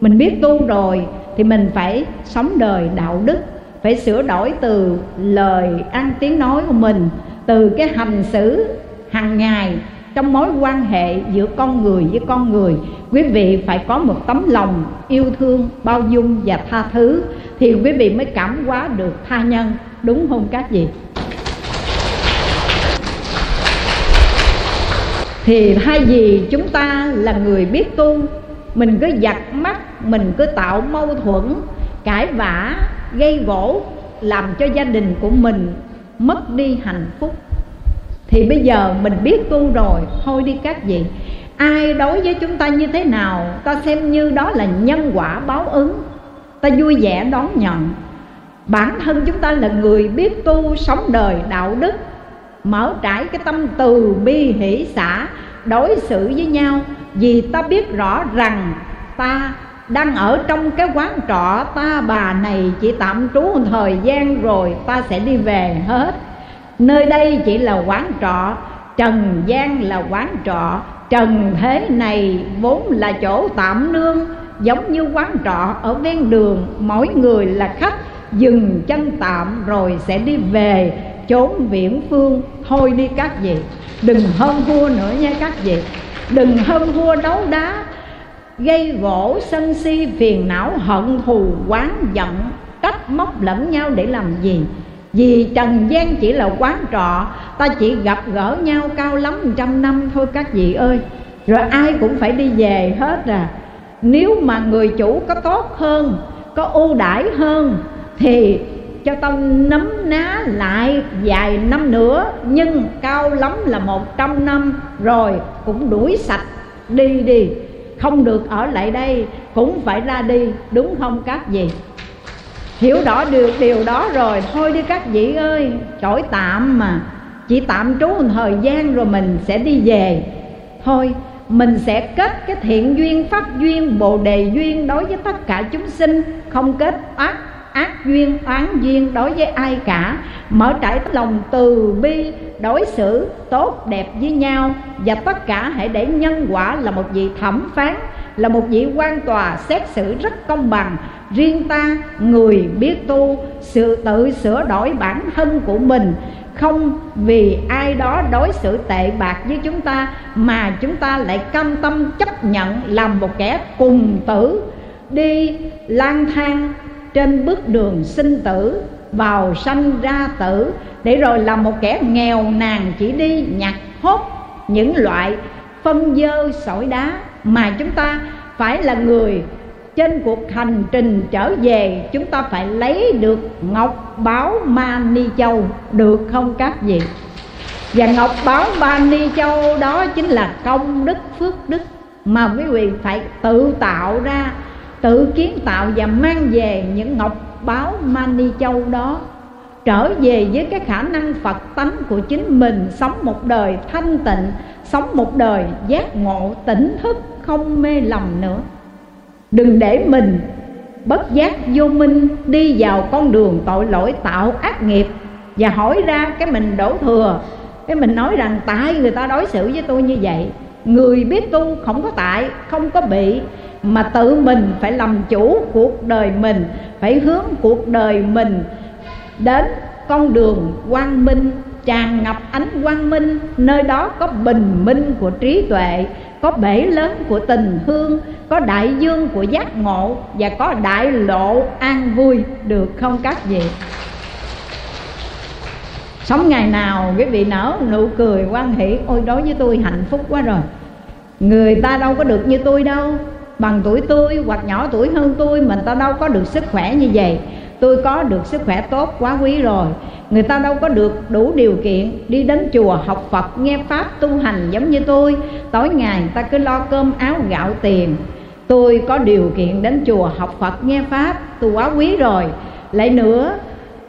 Mình biết tu rồi thì mình phải sống đời đạo đức phải sửa đổi từ lời ăn tiếng nói của mình, từ cái hành xử hàng ngày trong mối quan hệ giữa con người với con người. Quý vị phải có một tấm lòng yêu thương, bao dung và tha thứ thì quý vị mới cảm hóa được tha nhân. Đúng không các vị? Thì thay vì chúng ta là người biết tu, mình cứ giặt mắt, mình cứ tạo mâu thuẫn, cãi vã gây gỗ làm cho gia đình của mình mất đi hạnh phúc. Thì bây giờ mình biết tu rồi, thôi đi các vị. Ai đối với chúng ta như thế nào, ta xem như đó là nhân quả báo ứng. Ta vui vẻ đón nhận. Bản thân chúng ta là người biết tu sống đời đạo đức, mở trải cái tâm từ bi hỷ xã đối xử với nhau. Vì ta biết rõ rằng ta đang ở trong cái quán trọ, ta bà này chỉ tạm trú một thời gian rồi, ta sẽ đi về hết. Nơi đây chỉ là quán trọ, trần gian là quán trọ, trần thế này vốn là chỗ tạm nương, giống như quán trọ ở ven đường, mỗi người là khách, dừng chân tạm rồi sẽ đi về, chốn viễn phương. Thôi đi các vị, đừng hơn vua nữa nha các vị, đừng hơn vua đấu đá gây gỗ sân si phiền não hận thù quán giận trách móc lẫn nhau để làm gì? Vì trần gian chỉ là quán trọ, ta chỉ gặp gỡ nhau cao lắm trăm năm thôi các vị ơi. Rồi ai cũng phải đi về hết à. Nếu mà người chủ có tốt hơn, có ưu đãi hơn, thì cho tao nắm ná lại vài năm nữa, nhưng cao lắm là một trăm năm, rồi cũng đuổi sạch, đi đi không được ở lại đây, cũng phải ra đi, đúng không các vị? Hiểu rõ được điều đó rồi, thôi đi các vị ơi, chổi tạm mà. Chỉ tạm trú một thời gian rồi mình sẽ đi về. Thôi, mình sẽ kết cái thiện duyên, pháp duyên, bồ đề duyên đối với tất cả chúng sinh, không kết ác ác duyên, oán duyên đối với ai cả. Mở trải lòng từ bi, đối xử tốt, đẹp với nhau. Và tất cả hãy để nhân quả là một vị thẩm phán, là một vị quan tòa xét xử rất công bằng. Riêng ta, người biết tu, sự tự sửa đổi bản thân của mình. Không vì ai đó đối xử tệ bạc với chúng ta, mà chúng ta lại cam tâm chấp nhận làm một kẻ cùng tử. Đi lang thang trên bước đường sinh tử vào sanh ra tử. Để rồi là một kẻ nghèo nàn chỉ đi nhặt hốt những loại phân dơ sỏi đá mà chúng ta phải là người. Trên cuộc hành trình trở về, chúng ta phải lấy được ngọc báo ma ni châu. Được không các vị? Và ngọc báo ma ni châu đó chính là công đức, phước đức mà quý vị phải tự tạo ra tự kiến tạo và mang về những ngọc báo mani châu đó. Trở về với cái khả năng phật tánh của chính mình, sống một đời thanh tịnh, sống một đời giác ngộ tỉnh thức, không mê lầm nữa. Đừng để mình, bất giác vô minh, đi vào con đường tội lỗi tạo ác nghiệp và hỏi ra cái mình đổ thừa. Cái mình nói rằng, tại người ta đối xử với tôi như vậy, người biết tu không có tại, không có bị mà tự mình phải làm chủ cuộc đời mình, phải hướng cuộc đời mình đến con đường quang minh, tràn ngập ánh quang minh. Nơi đó có bình minh của trí tuệ, có bể lớn của tình thương, có đại dương của giác ngộ và có đại lộ an vui. Được không các vị? Sống ngày nào quý vị nở nụ cười quan hỷ, ôi, đối với tôi hạnh phúc quá rồi. Người ta đâu có được như tôi đâu bằng tuổi tôi hoặc nhỏ tuổi hơn tôi mình ta đâu có được sức khỏe như vậy. Tôi có được sức khỏe tốt quá quý rồi. Người ta đâu có được đủ điều kiện đi đến chùa học phật, nghe pháp tu hành giống như tôi. Tối ngày ta cứ lo cơm áo gạo tiền. Tôi có điều kiện đến chùa học phật, nghe pháp, tôi quá quý rồi. Lại nữa,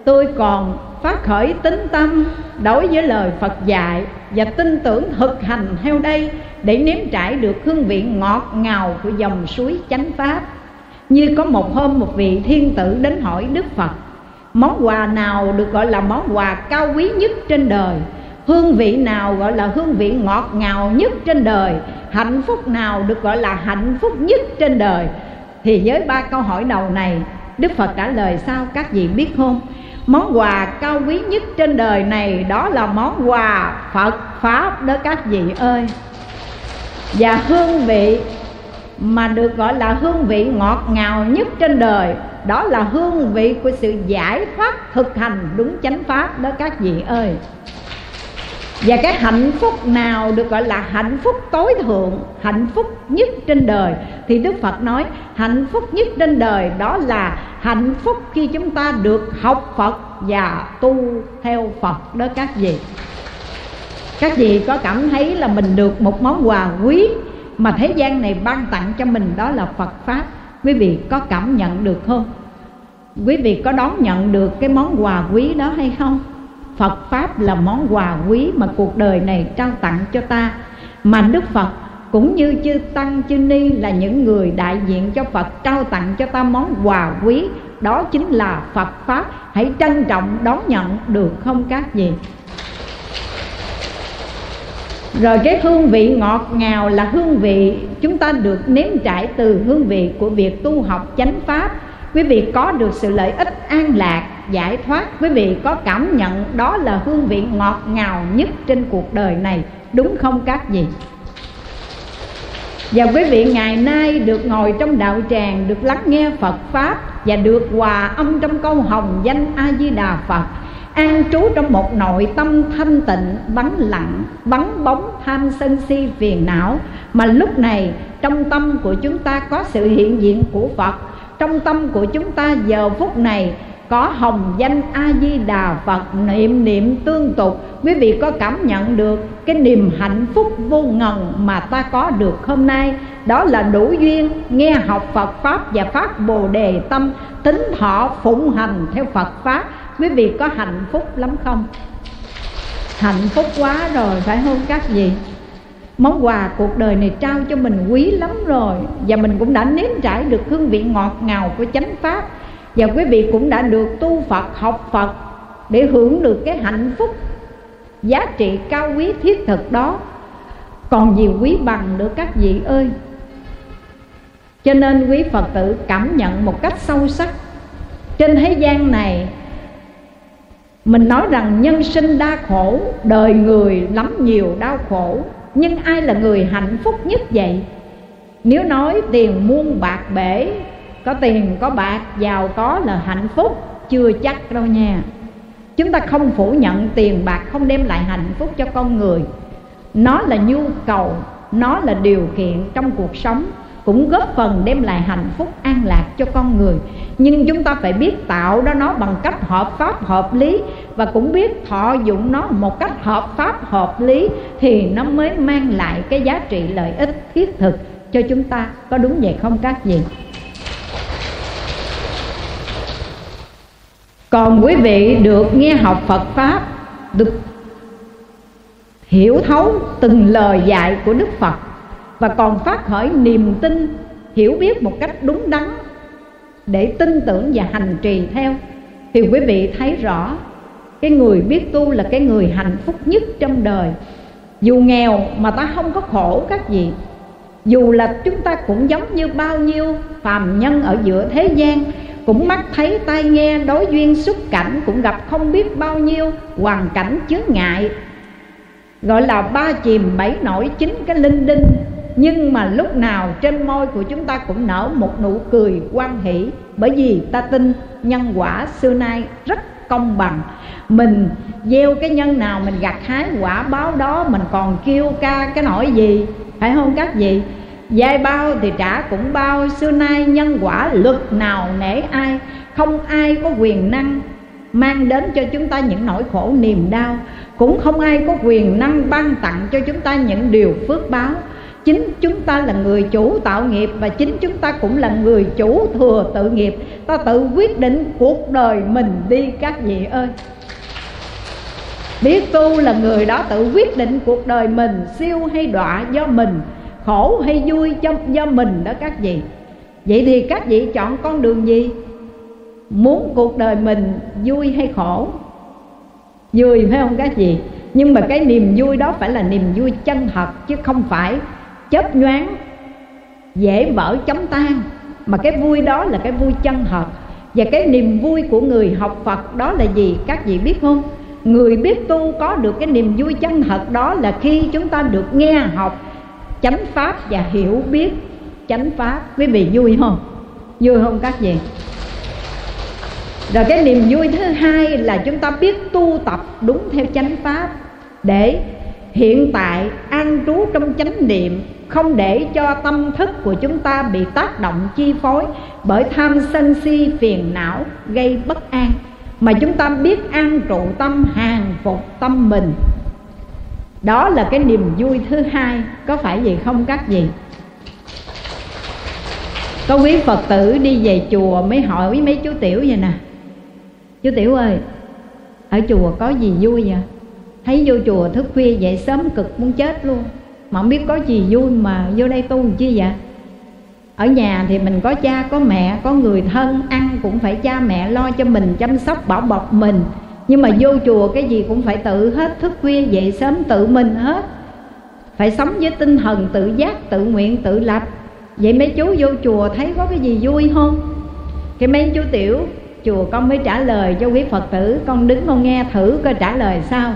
tôi còn phát khởi tính tâm đối với lời Phật dạy và tin tưởng thực hành theo đây để nếm trải được hương vị ngọt ngào của dòng suối chánh pháp. Như có một hôm một vị thiên tử đến hỏi Đức Phật, Món quà nào được gọi là món quà cao quý nhất trên đời? Hương vị nào gọi là hương vị ngọt ngào nhất trên đời? Hạnh phúc nào được gọi là hạnh phúc nhất trên đời? Thì với ba câu hỏi đầu này, Đức Phật trả lời, sao các vị biết không? Món quà cao quý nhất trên đời này Đó là món quà Phật Pháp đó các vị ơi. Và hương vị mà được gọi là hương vị ngọt ngào nhất trên đời, đó là hương vị của sự giải thoát thực hành đúng chánh pháp đó các vị ơi và cái hạnh phúc nào được gọi là hạnh phúc tối thượng, hạnh phúc nhất trên đời? Thì đức phật nói, hạnh phúc nhất trên đời đó là hạnh phúc khi chúng ta được học phật và tu theo phật đó các vị. Các vị có cảm thấy là mình được một món quà quý mà thế gian này ban tặng cho mình đó là phật pháp? Quý vị có cảm nhận được không? Quý vị có đón nhận được cái món quà quý đó hay không? Phật pháp là món quà quý mà cuộc đời này trao tặng cho ta. Mà đức phật cũng như chư tăng, chư ni là những người đại diện cho phật trao tặng cho ta món quà quý. Đó chính là phật pháp. Hãy trân trọng đón nhận được không các vị rồi cái hương vị ngọt ngào là hương vị chúng ta được nếm trải từ hương vị của việc tu học chánh pháp. Quý vị có được sự lợi ích an lạc giải thoát. Quý vị có cảm nhận đó là hương vị ngọt ngào nhất trên cuộc đời này, đúng không các vị? Và quý vị ngày nay được ngồi trong đạo tràng, được lắng nghe phật pháp và được hòa âm trong câu hồng danh a di đà phật, an trú trong một nội tâm thanh tịnh, vắng lặng, vắng bóng, tham sân si, phiền não. Mà lúc này, trong tâm của chúng ta có sự hiện diện của phật, trong tâm của chúng ta giờ phút này có hồng danh a di đà phật, niệm niệm tương tục. Quý vị có cảm nhận được cái niềm hạnh phúc vô ngần mà ta có được hôm nay? Đó là đủ duyên, nghe học phật pháp và phát bồ đề tâm, tính thọ phụng hành theo phật pháp. Quý vị có hạnh phúc lắm không? Hạnh phúc quá rồi, phải không các vị? Món quà cuộc đời này trao cho mình quý lắm rồi, và mình cũng đã nếm trải được hương vị ngọt ngào của chánh pháp và quý vị cũng đã được tu phật, học phật để hưởng được cái hạnh phúc giá trị cao quý thiết thực đó. Còn gì quý bằng nữa các vị ơi? Cho nên quý phật tử cảm nhận một cách sâu sắc. Trên thế gian này, mình nói rằng nhân sinh đa khổ, đời người lắm nhiều đau khổ. Nhưng ai là người hạnh phúc nhất vậy? Nếu nói tiền muôn bạc bể có tiền, có bạc, giàu, có là hạnh phúc, chưa chắc đâu nha. Chúng ta không phủ nhận tiền bạc không đem lại hạnh phúc cho con người. Nó là nhu cầu, nó là điều kiện trong cuộc sống, cũng góp phần đem lại hạnh phúc an lạc cho con người. Nhưng chúng ta phải biết tạo ra nó bằng cách hợp pháp, hợp lý, và cũng biết thọ dụng nó một cách hợp pháp, hợp lý thì nó mới mang lại cái giá trị lợi ích thiết thực cho chúng ta. Có đúng vậy không, các vị? Còn quý vị được nghe học phật pháp, được hiểu thấu từng lời dạy của đức phật và còn phát khởi niềm tin, hiểu biết một cách đúng đắn để tin tưởng và hành trì theo, thì quý vị thấy rõ cái người biết tu là cái người hạnh phúc nhất trong đời. Dù nghèo mà ta không có khổ các gì dù là chúng ta cũng giống như bao nhiêu phàm nhân ở giữa thế gian cũng mắt thấy tai nghe đối duyên xuất cảnh cũng gặp không biết bao nhiêu, hoàn cảnh chướng ngại. Gọi là ba chìm bảy nổi chính cái linh đinh, nhưng mà lúc nào trên môi của chúng ta cũng nở một nụ cười quan hỷ, bởi vì ta tin nhân quả xưa nay rất công bằng. Mình gieo cái nhân nào mình gặt hái quả báo đó, mình còn kêu ca cái nỗi gì, phải không các vị? Giai bao thì trả cũng bao, Xưa nay nhân quả luật nào nể ai, Không ai có quyền năng Mang đến cho chúng ta những nỗi khổ niềm đau, Cũng không ai có quyền năng ban tặng cho chúng ta những điều phước báo. Chính chúng ta là người chủ tạo nghiệp Và chính chúng ta cũng là người chủ thừa tự nghiệp. Ta tự quyết định cuộc đời mình đi, các vị ơi. Biết tu là người đó tự quyết định cuộc đời mình, Siêu hay đọa do mình khổ hay vui cho, do mình đó các vị. Vậy thì các vị chọn con đường gì? Muốn cuộc đời mình vui hay khổ? Vui, phải không các vị? Nhưng mà cái niềm vui đó phải là niềm vui chân thật, chứ không phải chớp nhoáng, dễ vỡ chóng tan. Mà cái vui đó là cái vui chân thật. Và cái niềm vui của người học Phật đó là gì? Các vị biết không? Người biết tu có được cái niềm vui chân thật đó là khi chúng ta được nghe học chánh pháp và hiểu biết. Chánh pháp. Quý vị vui không? Vui không các vị? Rồi cái niềm vui thứ hai là chúng ta biết tu tập đúng theo chánh pháp. Để hiện tại an trú trong chánh niệm không để cho tâm thức của chúng ta bị tác động, chi phối bởi tham sân si, phiền não, gây bất an. Mà chúng ta biết an trụ tâm, hàng phục tâm mình đó là cái niềm vui thứ hai, có phải vậy không các vị? Có quý phật tử đi về chùa mới hỏi mấy chú tiểu vậy nè? Chú tiểu ơi, ở chùa có gì vui vậy? Thấy vô chùa thức khuya dậy sớm cực muốn chết luôn. Mà không biết có gì vui mà vô đây tu chi vậy? Ở nhà thì mình có cha, có mẹ, có người thân ăn cũng phải cha mẹ lo cho mình chăm sóc, bảo bọc mình nhưng mà vô chùa cái gì cũng phải tự hết thức khuya dậy sớm tự mình hết. Phải sống với tinh thần tự giác, tự nguyện, tự lập. Vậy mấy chú vô chùa thấy có cái gì vui không? Cái mấy chú tiểu, chùa con mới trả lời cho quý phật tử. Con đứng con nghe thử coi trả lời sao.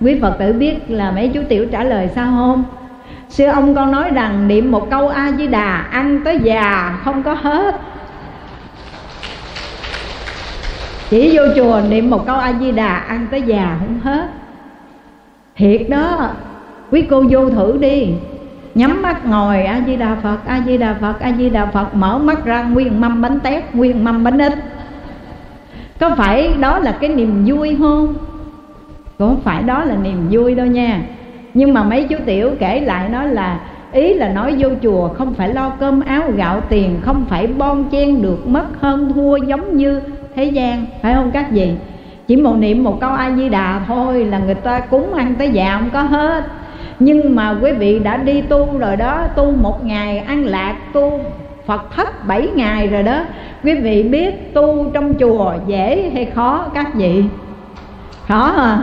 Quý phật tử biết là mấy chú tiểu trả lời sao không? Sư ông con nói rằng niệm một câu a di đà, ăn tới già, không có hết. Chỉ vô chùa niệm một câu a di đà ăn tới già không hết. Thiệt đó, quý cô vô thử đi. Nhắm mắt ngồi a di đà phật a di đà phật a di đà phật, mở mắt ra, nguyên mâm bánh tét, nguyên mâm bánh ít. Có phải đó là cái niềm vui không? Cũng không phải đó là niềm vui đâu nha. Nhưng mà mấy chú tiểu kể lại nói là ý là nói vô chùa không phải lo cơm áo gạo tiền, không phải bon chen được mất hơn thua giống như thế gian, phải không các vị? Chỉ một niệm một câu a di đà thôi là người ta cúng ăn tới già không có hết. Nhưng mà quý vị đã đi tu rồi đó, tu một ngày ăn lạc, tu phật thất bảy ngày rồi đó. Quý vị biết tu trong chùa dễ hay khó các vị? Khó à?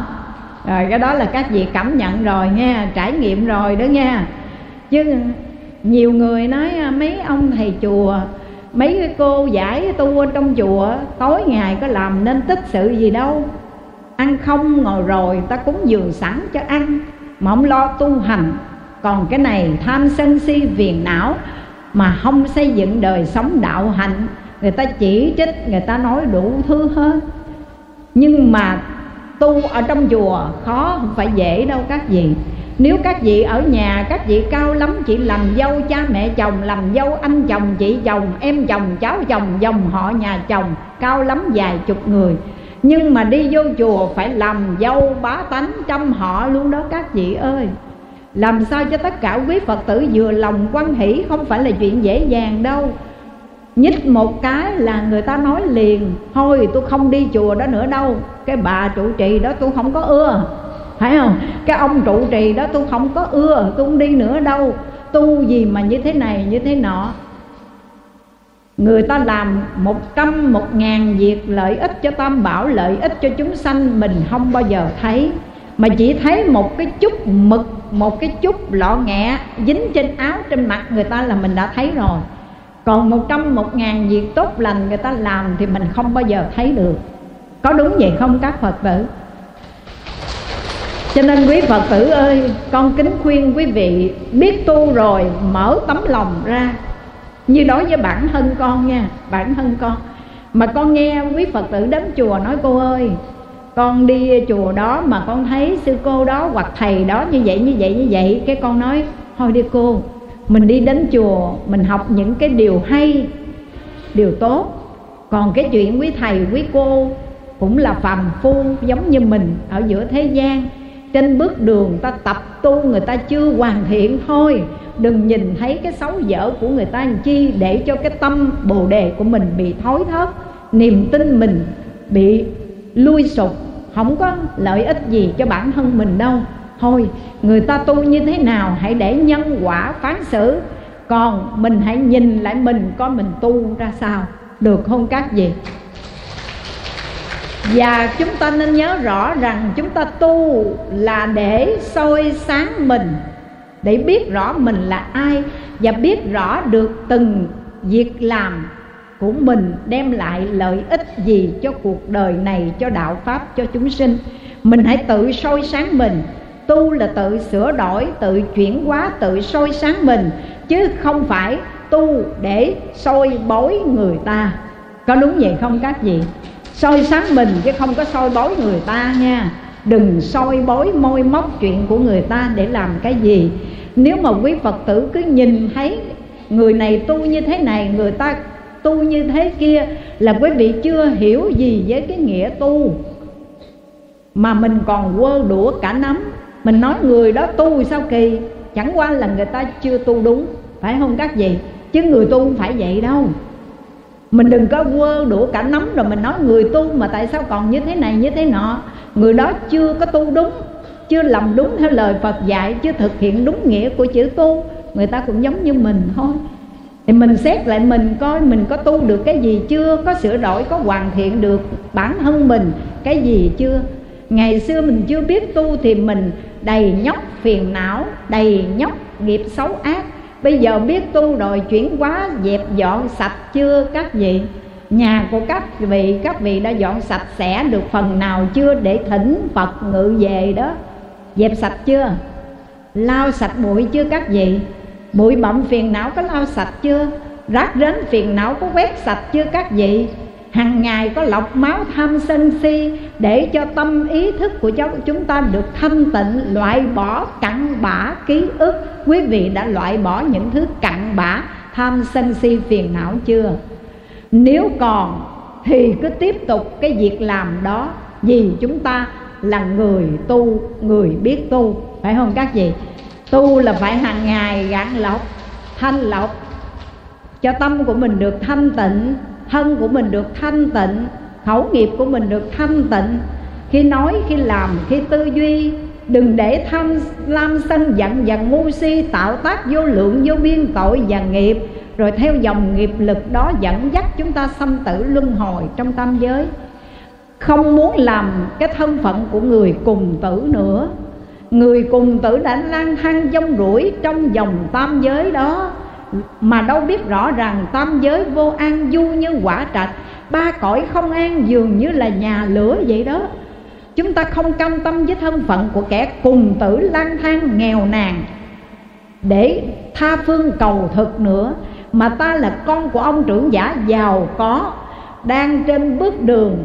Rồi cái đó là các vị cảm nhận rồi nha trải nghiệm rồi đó nha chứ nhiều người nói, mấy ông thầy chùa mấy cái cô giải tu ở trong chùa, tối ngày có làm nên tích sự gì đâu. Ăn không ngồi rồi, ta cúng dường sẵn cho ăn, mà không lo tu hành. Còn cái này tham sân si viền não, mà không xây dựng đời sống đạo hạnh. Người ta chỉ trích, người ta nói đủ thứ hết. Nhưng mà tu ở trong chùa khó, không phải dễ đâu các vị nếu các vị ở nhà, các vị cao lắm, chỉ làm dâu cha mẹ chồng, làm dâu anh chồng, chị chồng, em chồng, cháu chồng, dòng họ nhà chồng, cao lắm vài chục người. Nhưng mà đi vô chùa phải làm dâu bá tánh trăm họ luôn đó các vị ơi. Làm sao cho tất cả quý phật tử vừa lòng quan hỷ, không phải là chuyện dễ dàng đâu. Nhích một cái là người ta nói liền, thôi tôi không đi chùa đó nữa đâu, cái bà trụ trì đó tôi không có ưa phải không? Cái ông trụ trì đó tôi không có ưa, tôi không đi nữa đâu. Tu gì mà như thế này, như thế nọ. Người ta làm một trăm, một ngàn việc lợi ích cho tam bảo, lợi ích cho chúng sanh, mình không bao giờ thấy. Mà chỉ thấy một cái chút mực, một cái chút lọ nghẹ dính trên áo, trên mặt người ta là mình đã thấy rồi. Còn một trăm, một ngàn việc tốt lành người ta làm thì mình không bao giờ thấy được. Có đúng vậy không các phật tử? Cho nên quý phật tử ơi, con kính khuyên quý vị biết tu rồi, mở tấm lòng ra. Như đối với bản thân con nha, bản thân con. Mà con nghe quý phật tử đến chùa nói, cô ơi, con đi chùa đó mà con thấy sư cô đó hoặc thầy đó như vậy như vậy như vậy. Cái con nói, thôi đi cô, mình đi đến chùa, mình học những cái điều hay, điều tốt. Còn cái chuyện quý thầy, quý cô cũng là phàm phu giống như mình ở giữa thế gian trên bước đường ta tập tu người ta chưa hoàn thiện thôi. Đừng nhìn thấy cái xấu dở của người ta làm chi để cho cái tâm bồ đề của mình bị thối thớt. Niềm tin mình bị lui sụp, không có lợi ích gì cho bản thân mình đâu. Thôi, người ta tu như thế nào hãy để nhân quả phán xử. Còn mình hãy nhìn lại mình coi mình tu ra sao. Được không các vị? Và chúng ta nên nhớ rõ rằng chúng ta tu là để soi sáng mình, để biết rõ mình là ai và biết rõ được từng việc làm của mình đem lại lợi ích gì cho cuộc đời này, cho đạo pháp, cho chúng sinh. Mình hãy tự soi sáng mình. Tu là tự sửa đổi, tự chuyển hóa, tự soi sáng mình, chứ không phải tu để soi bối người ta. Có đúng vậy không các vị? Soi sáng mình chứ không có soi bói người ta nha. Đừng soi bói môi móc chuyện của người ta để làm cái gì. Nếu mà quý phật tử cứ nhìn thấy người này tu như thế này, người ta tu như thế kia là quý vị chưa hiểu gì với cái nghĩa tu. Mà mình còn quơ đũa cả nắm. Mình nói người đó tu sao kỳ? Chẳng qua là người ta chưa tu đúng. Phải không các vị? Chứ người tu không phải vậy đâu mình đừng có quơ đũa cả nắm rồi mình nói người tu mà tại sao còn như thế này, như thế nọ. Người đó chưa có tu đúng, chưa làm đúng theo lời phật dạy, chưa thực hiện đúng nghĩa của chữ tu. Người ta cũng giống như mình thôi. Thì mình xét lại mình coi mình có tu được cái gì chưa, có sửa đổi, có hoàn thiện được bản thân mình cái gì chưa. Ngày xưa mình chưa biết tu thì mình đầy nhóc phiền não, đầy nhóc nghiệp xấu ác bây giờ biết tu rồi, chuyển hóa, dẹp dọn sạch chưa các vị? Nhà của các vị các vị đã dọn sạch sẽ được phần nào chưa để thỉnh phật ngự về đó? Dẹp sạch chưa? Lau sạch bụi chưa các vị? Bụi bặm phiền não có lau sạch chưa? Rác rến phiền não có quét sạch chưa các vị? Hàng ngày có lọc máu tham sân si để cho tâm ý thức của cháu chúng ta được thanh tịnh, loại bỏ cặn bã ký ức. Quý vị đã loại bỏ những thứ cặn bã tham sân si phiền não chưa? Nếu còn, thì cứ tiếp tục cái việc làm đó, vì chúng ta là người tu, người biết tu. Phải không các vị? Tu là phải hàng ngày gạn lọc, thanh lọc, cho tâm của mình được thanh tịnh thân của mình được thanh tịnh, khẩu nghiệp của mình được thanh tịnh. Khi nói, khi làm, khi tư duy, đừng để tham, lam sân giận và ngu si tạo tác vô lượng, vô biên tội và nghiệp. Rồi theo dòng nghiệp lực đó dẫn dắt chúng ta xâm tử luân hồi trong tam giới. Không muốn làm cái thân phận của người cùng tử nữa. Người cùng tử đã lang thang, dông rủi trong dòng tam giới đó mà đâu biết rõ rằng tam giới vô an du như quả trạch, ba cõi không an dường như là nhà lửa vậy đó. Chúng ta không cam tâm với thân phận của kẻ cùng tử lang thang nghèo nàn để tha phương cầu thực nữa, mà ta là con của ông trưởng giả giàu có, đang trên bước đường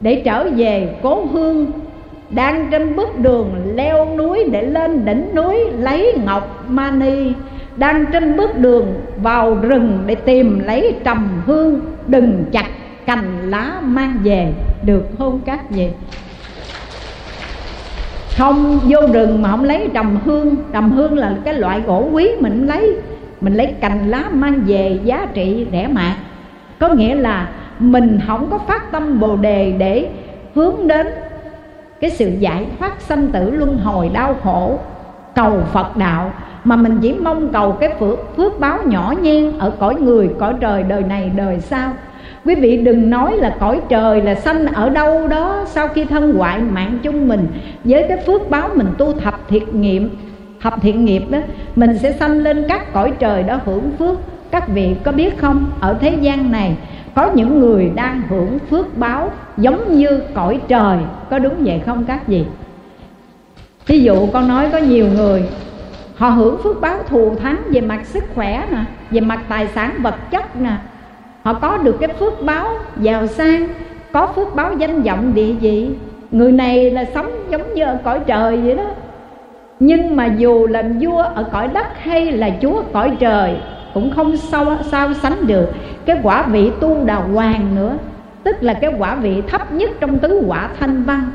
để trở về cố hương, đang trên bước đường leo núi để lên đỉnh núi lấy ngọc mani đang trên bước đường vào rừng để tìm lấy trầm hương. Đừng chặt cành lá mang về, được không các vị? Không, vô rừng mà không lấy trầm hương. Trầm hương là cái loại gỗ quý mình lấy. Mình lấy cành lá mang về giá trị rẻ mạt. Có nghĩa là mình không có phát tâm bồ đề để hướng đến cái sự giải thoát sanh tử luân hồi đau khổ, cầu phật đạo mà mình chỉ mong cầu cái phước phước báo nhỏ nhen ở cõi người, cõi trời đời này đời sau. Quý vị đừng nói là cõi trời là sanh ở đâu đó sau khi thân hoại mạng chung mình. Với cái phước báo mình tu thập thiệt nghiệm, thập thiện nghiệp đó, mình sẽ sanh lên các cõi trời đó hưởng phước. Các vị có biết không? Ở thế gian này, có những người đang hưởng phước báo giống như cõi trời. Có đúng vậy không các vị? Ví dụ con nói có nhiều người họ hưởng phước báo thù thắng về mặt sức khỏe nè về mặt tài sản vật chất nè. Họ có được cái phước báo giàu sang có phước báo danh vọng địa vị. Người này là sống giống như ở cõi trời vậy đó. Nhưng mà dù là vua ở cõi đất hay là chúa cõi trời cũng không sao, sao sánh được cái quả vị tu đà hoàng nữa. Tức là cái quả vị thấp nhất trong tứ quả thanh văn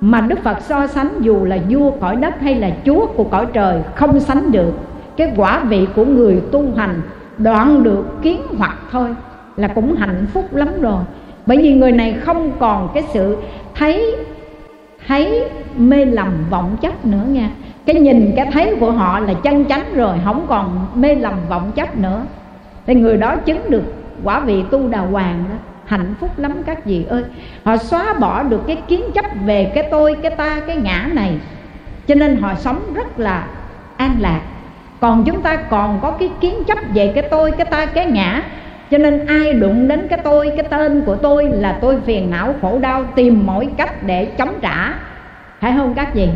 mà Đức Phật so sánh dù là vua cõi đất hay là chúa của cõi trời không sánh được. Cái quả vị của người tu hành đoạn được kiến hoặc thôi là cũng hạnh phúc lắm rồi. Bởi vì người này không còn cái sự thấy thấy mê lầm vọng chấp nữa nha. Cái nhìn, cái thấy của họ là chân chánh rồi, không còn mê lầm vọng chấp nữa. Thì người đó chứng được quả vị tu đà hoàng đó hạnh phúc lắm các vị ơi. Họ xóa bỏ được cái kiến chấp về cái tôi, cái ta, cái ngã này. Cho nên họ sống rất là an lạc. Còn chúng ta còn có cái kiến chấp về cái tôi, cái ta, cái ngã. Cho nên ai đụng đến cái tôi, cái tên của tôi là tôi phiền não, khổ đau, tìm mọi cách để chống trả. Phải không các vị?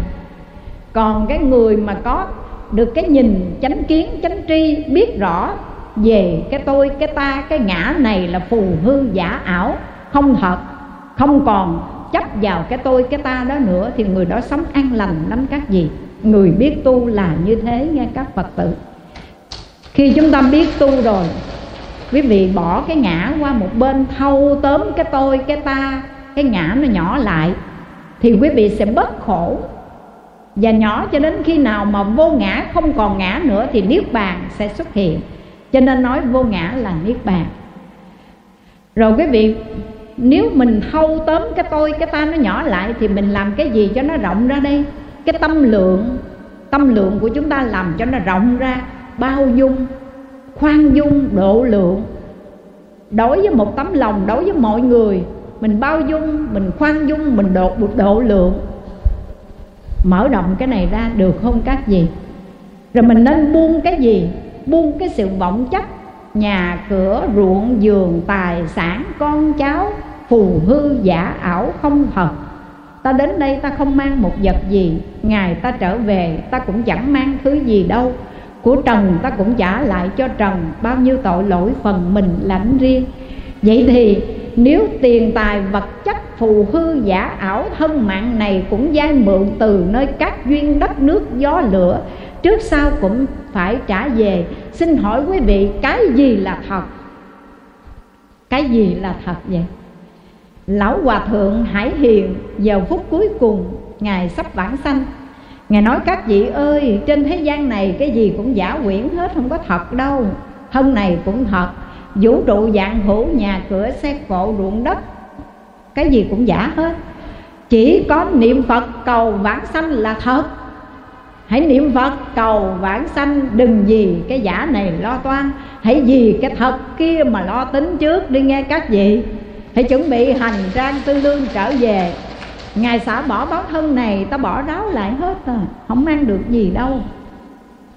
Còn cái người mà có được cái nhìn chánh kiến, chánh tri, biết rõ về cái tôi, cái ta, cái ngã này là phù hư giả ảo. Không thật không còn chấp vào cái tôi, cái ta đó nữa thì người đó sống an lành lắm các gì người biết tu là như thế nghe các phật tử. Khi chúng ta biết tu rồi, quý vị bỏ cái ngã qua một bên, thâu tóm cái tôi, cái ta, cái ngã nó nhỏ lại, thì quý vị sẽ bớt khổ. Và nhỏ cho đến khi nào mà vô ngã, không còn ngã nữa thì niết bàn sẽ xuất hiện cho nên nói vô ngã là niết bàn. Rồi quý vị, nếu mình thâu tóm cái tôi, cái ta nó nhỏ lại thì mình làm cái gì cho nó rộng ra đây? Cái tâm lượng tâm lượng của chúng ta làm cho nó rộng ra. Bao dung, khoan dung, độ lượng. Đối với một tấm lòng, đối với mọi người, mình bao dung, mình khoan dung, mình độ độ lượng. Mở rộng cái này ra, được không các gì rồi mình nên buông cái gì? Buông cái sự vọng chấp, nhà cửa, ruộng giường tài sản, con cháu, phù hư, giả ảo không thật ta đến đây ta không mang một vật gì, ngày ta trở về ta cũng chẳng mang thứ gì đâu. Của trần ta cũng trả lại cho trần, bao nhiêu tội lỗi phần mình lãnh riêng. Vậy thì nếu tiền tài, vật chất, phù hư, giả ảo, thân mạng này cũng giai mượn từ nơi các duyên đất nước, gió lửa trước sau cũng phải trả về. Xin hỏi quý vị, cái gì là thật? Cái gì là thật vậy? Lão hòa thượng hải hiền, vào phút cuối cùng, ngài sắp vãng sanh. Ngài nói, các vị ơi, trên thế gian này cái gì cũng giả quyển hết, không có thật đâu. Thân này cũng thật. Vũ trụ dạng hữu, nhà cửa, xe cộ, ruộng đất, cái gì cũng giả hết. Chỉ có niệm phật cầu vãng sanh là thật hãy niệm phật, cầu vãng sanh, đừng gì cái giả này lo toan. Hãy gì cái thật kia mà lo tính trước, đi nghe các vị. Hãy chuẩn bị hành trang tư lương trở về. Ngài xả bỏ báo thân này, ta bỏ ráo lại hết rồi, không mang được gì đâu.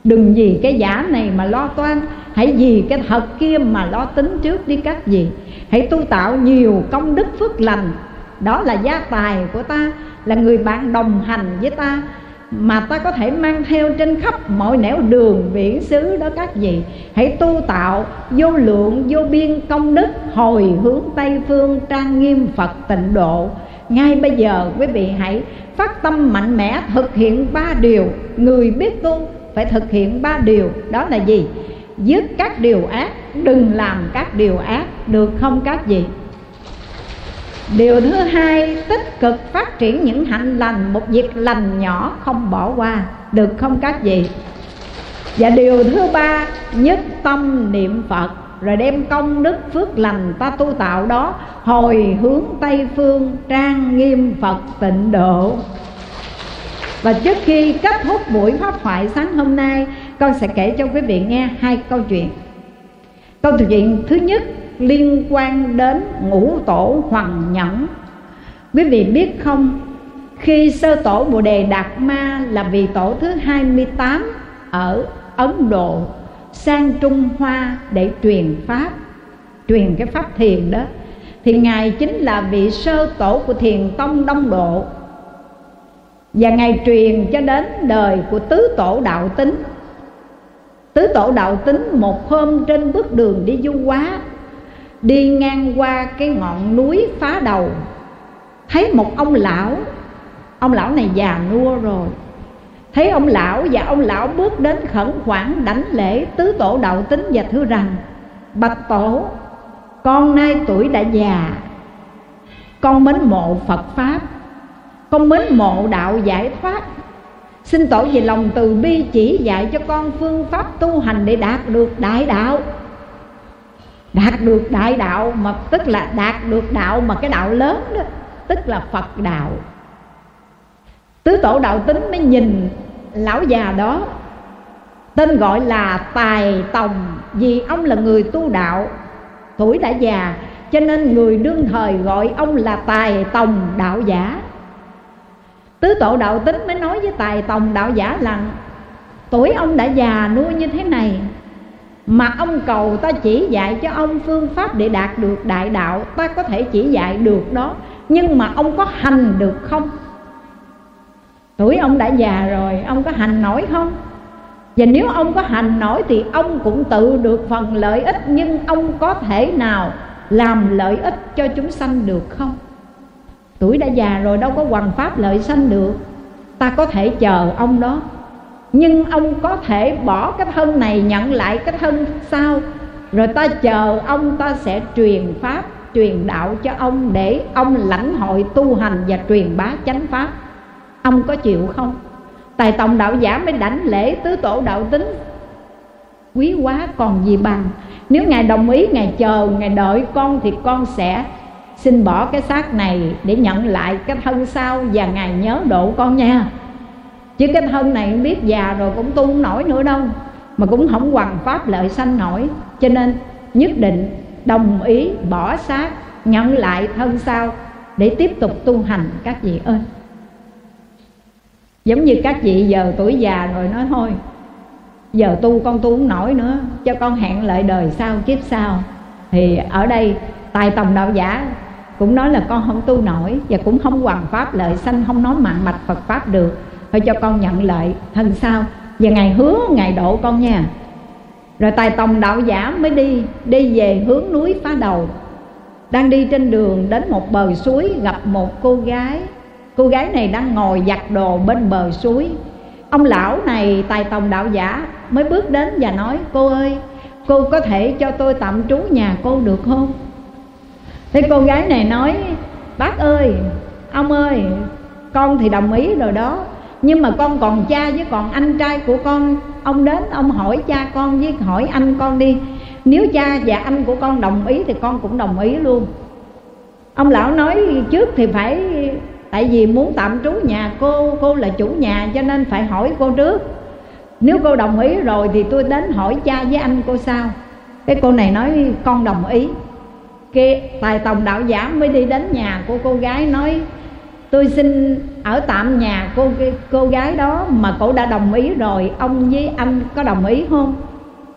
Đừng vì cái giả này mà lo toan. Hãy vì cái thật kia mà lo tính trước đi các vị. Hãy tu tạo nhiều công đức phước lành. Đó là gia tài của ta, là người bạn đồng hành với ta mà ta có thể mang theo trên khắp mọi nẻo đường viễn xứ đó các vị. Hãy tu tạo vô lượng, vô biên công đức, hồi hướng tây phương, trang nghiêm phật tịnh độ. Ngay bây giờ, quý vị hãy phát tâm mạnh mẽ thực hiện ba điều. Người biết tu phải thực hiện ba điều. Đó là gì? Dứt các điều ác, đừng làm các điều ác. Được không các vị? Điều thứ hai, tích cực phát triển những hạnh lành, một việc lành nhỏ không bỏ qua, được không các vị? Và điều thứ ba, nhất tâm niệm phật, rồi đem công đức phước lành ta tu tạo đó, hồi hướng tây phương, trang nghiêm phật tịnh độ. Và trước khi kết thúc buổi pháp thoại sáng hôm nay, con sẽ kể cho quý vị nghe hai câu chuyện. Câu chuyện thứ nhất liên quan đến ngũ tổ hoàng nhẫn. Quý vị biết không, khi sơ tổ bồ đề đạt ma là vị tổ thứ 28 ở ấn độ, sang trung hoa để truyền pháp, truyền cái pháp thiền đó, thì ngài chính là vị sơ tổ của thiền tông đông độ. Và ngài truyền cho đến đời của tứ tổ đạo tính. Tứ tổ đạo tính một hôm trên bước đường đi du quá đi ngang qua cái ngọn núi phá đầu. Thấy một ông lão. Ông lão này già nua rồi. Thấy ông lão và ông lão bước đến khẩn khoản đảnh lễ tứ tổ đạo tính và thưa rằng, bạch tổ, con nay tuổi đã già. Con mến mộ phật pháp. Con mến mộ đạo giải thoát. Xin tổ vì lòng từ bi chỉ dạy cho con phương pháp tu hành để đạt được đại đạo đạt được đại đạo mà, tức là đạt được đạo mà cái đạo lớn đó, tức là phật đạo. Tứ tổ đạo tính mới nhìn lão già đó, tên gọi là tài tòng. Vì ông là người tu đạo, tuổi đã già, cho nên người đương thời gọi ông là tài tòng đạo giả. Tứ tổ đạo tính mới nói với tài tòng đạo giả rằng tuổi ông đã già nuôi như thế này mà ông cầu ta chỉ dạy cho ông phương pháp để đạt được đại đạo, ta có thể chỉ dạy được đó. Nhưng mà ông có hành được không? Tuổi ông đã già rồi, ông có hành nổi không? Và nếu ông có hành nổi thì ông cũng tự được phần lợi ích, nhưng ông có thể nào làm lợi ích cho chúng sanh được không? Tuổi đã già rồi, đâu có hoàn pháp lợi sanh được. Ta có thể chờ ông đó nhưng ông có thể bỏ cái thân này nhận lại cái thân sau. Rồi ta chờ ông, ta sẽ truyền pháp, truyền đạo cho ông để ông lãnh hội tu hành và truyền bá chánh pháp. Ông có chịu không? Tài tòng đạo giả mới đảnh lễ tứ tổ đạo tính. Quý quá, còn gì bằng? Nếu ngài đồng ý, ngài chờ, ngài đợi con thì con sẽ xin bỏ cái xác này để nhận lại cái thân sau và ngài nhớ độ con nha chứ cái thân này không biết già rồi cũng tu không nổi nữa đâu. Mà cũng không hoàn pháp lợi sanh nổi. Cho nên nhất định đồng ý bỏ xác, nhận lại thân sau để tiếp tục tu hành các vị ơi. Giống như các vị giờ tuổi già rồi nói thôi, giờ tu con tu không nổi nữa, cho con hẹn lại đời sau kiếp sau. Thì ở đây tài tòng đạo giả cũng nói là con không tu nổi và cũng không hoàn pháp lợi sanh, không nói mạng mạch phật pháp được thôi cho con nhận lại thân sau và ngài hứa ngài độ con nha. Rồi tài tòng đạo giả mới đi đi về hướng núi phá đầu. Đang đi trên đường đến một bờ suối, gặp một cô gái. Cô gái này đang ngồi giặt đồ bên bờ suối. Ông lão này, tài tòng đạo giả, mới bước đến và nói, cô ơi, cô có thể cho tôi tạm trú nhà cô được không? Thế cô gái này nói, bác ơi, ông ơi, con thì đồng ý rồi đó nhưng mà con còn cha với còn anh trai của con. Ông đến, ông hỏi cha con với hỏi anh con đi. Nếu cha và anh của con đồng ý thì con cũng đồng ý luôn. Ông lão nói trước thì phải, tại vì muốn tạm trú nhà cô cô là chủ nhà cho nên phải hỏi cô trước. Nếu cô đồng ý rồi thì tôi đến hỏi cha với anh cô sao cái cô này nói, con đồng ý. Cái tài tòng đạo giả mới đi đến nhà của cô gái nói tôi xin ở tạm nhà cô cô gái đó mà cổ đã đồng ý rồi. Ông với anh có đồng ý không?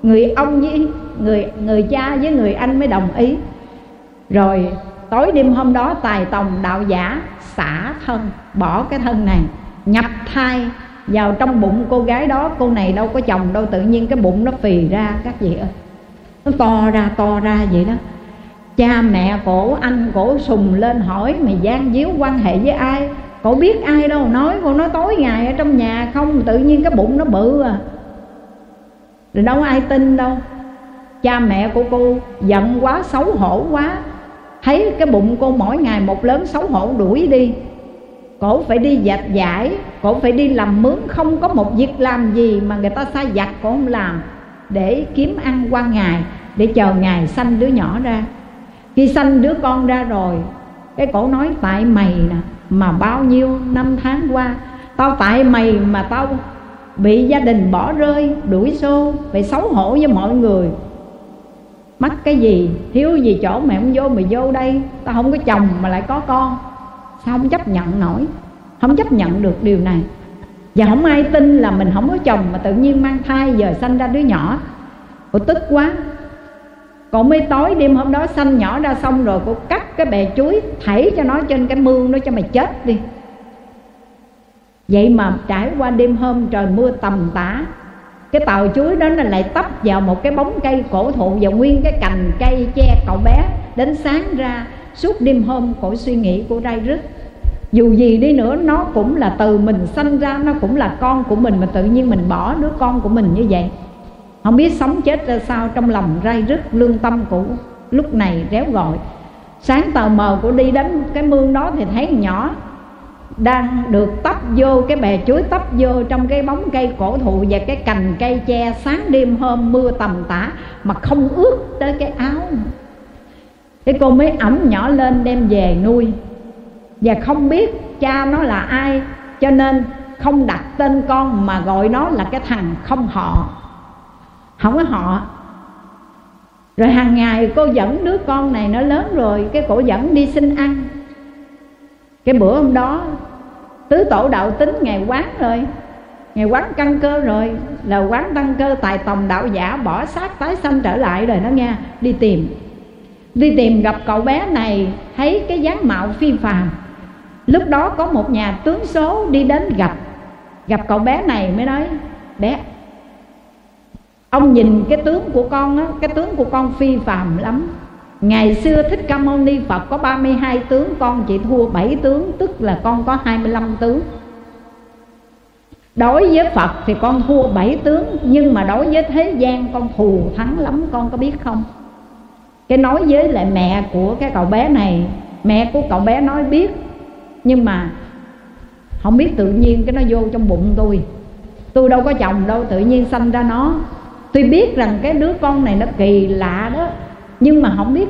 Người ông với người người cha với người anh mới đồng ý. Rồi tối đêm hôm đó tài tòng đạo giả xả thân, bỏ cái thân này, nhập thai vào trong bụng cô gái đó. Cô này đâu có chồng đâu, tự nhiên cái bụng nó phì ra, các vị ơi. Nó to ra to ra vậy đó cha mẹ cổ anh cổ sùng lên hỏi, mày gian díu quan hệ với ai? Cổ biết ai đâu, nói cô nói tối ngày ở trong nhà không, tự nhiên cái bụng nó bự à. Rồi đâu ai tin đâu. Cha mẹ của cô giận quá, xấu hổ quá. Thấy cái bụng cô mỗi ngày một lớn xấu hổ, đuổi đi. Cổ phải đi dạch giải cổ phải đi làm mướn, không có một việc làm gì mà người ta sai giặt cổ không làm để kiếm ăn qua ngày, để chờ ngày sanh đứa nhỏ ra khi sanh đứa con ra rồi, cái cổ nói tại mày nè, mà bao nhiêu năm tháng qua, tao tại mày mà tao bị gia đình bỏ rơi, đuổi xô, phải xấu hổ với mọi người. Mắc cái gì? Thiếu gì chỗ mẹ không vô mày vô đây? Tao không có chồng mà lại có con. Sao không chấp nhận nổi? Không chấp nhận được điều này. Và không ai tin là mình không có chồng mà tự nhiên mang thai, giờ sanh ra đứa nhỏ. Ủa, tức quá còn mới tối đêm hôm đó sanh nhỏ ra xong rồi, cô cắt cái bè chuối, thảy cho nó trên cái mương nó cho mày chết đi. Vậy mà trải qua đêm hôm trời mưa tầm tã, cái tàu chuối đó nó lại tấp vào một cái bóng cây cổ thụ và nguyên cái cành cây che cậu bé. Đến sáng ra, suốt đêm hôm cổ suy nghĩ của rai rứt, dù gì đi nữa nó cũng là từ mình sanh ra, nó cũng là con của mình mà tự nhiên mình bỏ đứa con của mình như vậy không biết sống chết ra sao trong lòng rai rứt, lương tâm của lúc này réo gọi. Sáng tờ mờ của đi đến cái mương đó thì thấy nhỏ đang được tấp vô cái bè chuối, tấp vô trong cái bóng cây cổ thụ và cái cành cây tre. Sáng đêm hôm mưa tầm tã mà không ướt tới cái áo. Cái cô mới ẩm nhỏ lên đem về nuôi. Và không biết cha nó là ai, cho nên không đặt tên con mà gọi nó là cái thằng không họ không có họ. Rồi hàng ngày cô dẫn đứa con này nó lớn rồi, cái cổ dẫn đi xin ăn. Cái bữa hôm đó, tứ tổ đạo tính ngày quán rồi, ngày quán căn cơ rồi, là quán tăng cơ tài tòng đạo giả bỏ xác tái sanh trở lại rồi nó nghe đi tìm. Đi tìm gặp cậu bé này, thấy cái dáng mạo phi phàm. Lúc đó có một nhà tướng số đi đến gặp gặp cậu bé này mới nói, bé ông nhìn cái tướng của con á, cái tướng của con phi phàm lắm. Ngày xưa Thích Ca Mâu Ni Phật có 32 tướng, Con chỉ thua 7 tướng, Tức là con có 25 tướng. Đối với Phật thì con thua 7 tướng, Nhưng mà đối với thế gian con thù thắng lắm, Con có biết không? Cái nói với lại mẹ của cái cậu bé này, Mẹ của cậu bé nói biết, Nhưng mà Không biết tự nhiên cái nó vô trong bụng tôi. Tôi đâu có chồng đâu, Tự nhiên sanh ra nó. Tôi biết rằng cái đứa con này nó kỳ lạ đó, nhưng mà không biết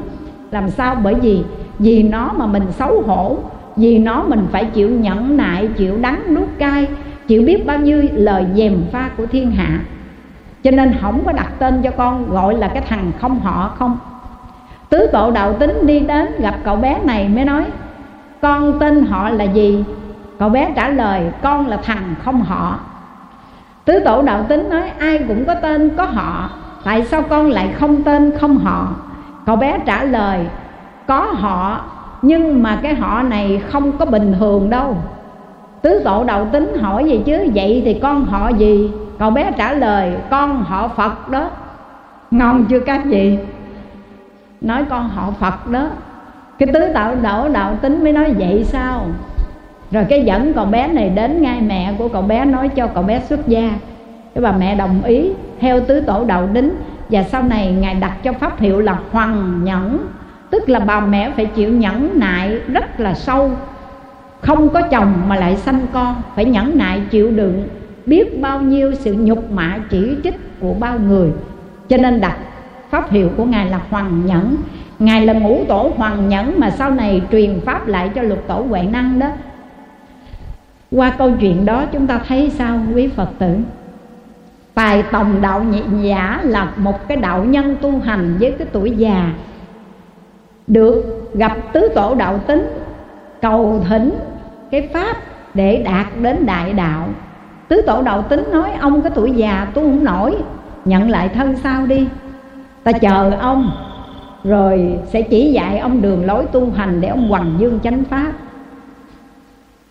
làm sao bởi vì vì nó mà mình xấu hổ, vì nó mình phải chịu nhẫn nại, chịu đắng nuốt cay, chịu biết bao nhiêu lời dèm pha của thiên hạ. Cho nên không có đặt tên cho con, gọi là cái thằng không họ không. Tứ bộ đạo tính đi đến gặp cậu bé này mới nói, con tên họ là gì? Cậu bé trả lời, con là thằng không họ tứ tổ đạo tính nói, ai cũng có tên, có họ. Tại sao con lại không tên, không họ? Cậu bé trả lời, có họ, nhưng mà cái họ này không có bình thường đâu. Tứ tổ đạo tính hỏi gì chứ, vậy thì con họ gì? Cậu bé trả lời, con họ phật đó. Ngon chưa các vị? Nói con họ phật đó. Cái tứ tạo đổ đạo tính mới nói, vậy sao? Rồi cái dẫn cậu bé này đến ngay mẹ của cậu bé, nói cho cậu bé xuất gia. Cái bà mẹ đồng ý, theo tứ tổ đạo đính. Và sau này ngài đặt cho pháp hiệu là hoàng nhẫn. Tức là bà mẹ phải chịu nhẫn nại rất là sâu. Không có chồng mà lại sanh con. Phải nhẫn nại chịu đựng. Biết bao nhiêu sự nhục mạ chỉ trích của bao người. Cho nên đặt pháp hiệu của ngài là hoàng nhẫn. Ngài là ngũ tổ hoàng nhẫn mà sau này truyền pháp lại cho lục tổ huệ năng đó qua câu chuyện đó chúng ta thấy sao, quý phật tử? Tài tòng đạo nhị giả là một cái đạo nhân tu hành với cái tuổi già, Được gặp tứ tổ đạo tính, Cầu thỉnh cái pháp để đạt đến đại đạo. Tứ tổ đạo tính nói, ông cái tuổi già tu không nổi, Nhận lại thân sao đi. Ta chờ ông, Rồi sẽ chỉ dạy ông đường lối tu hành Để ông hoằng dương chánh pháp.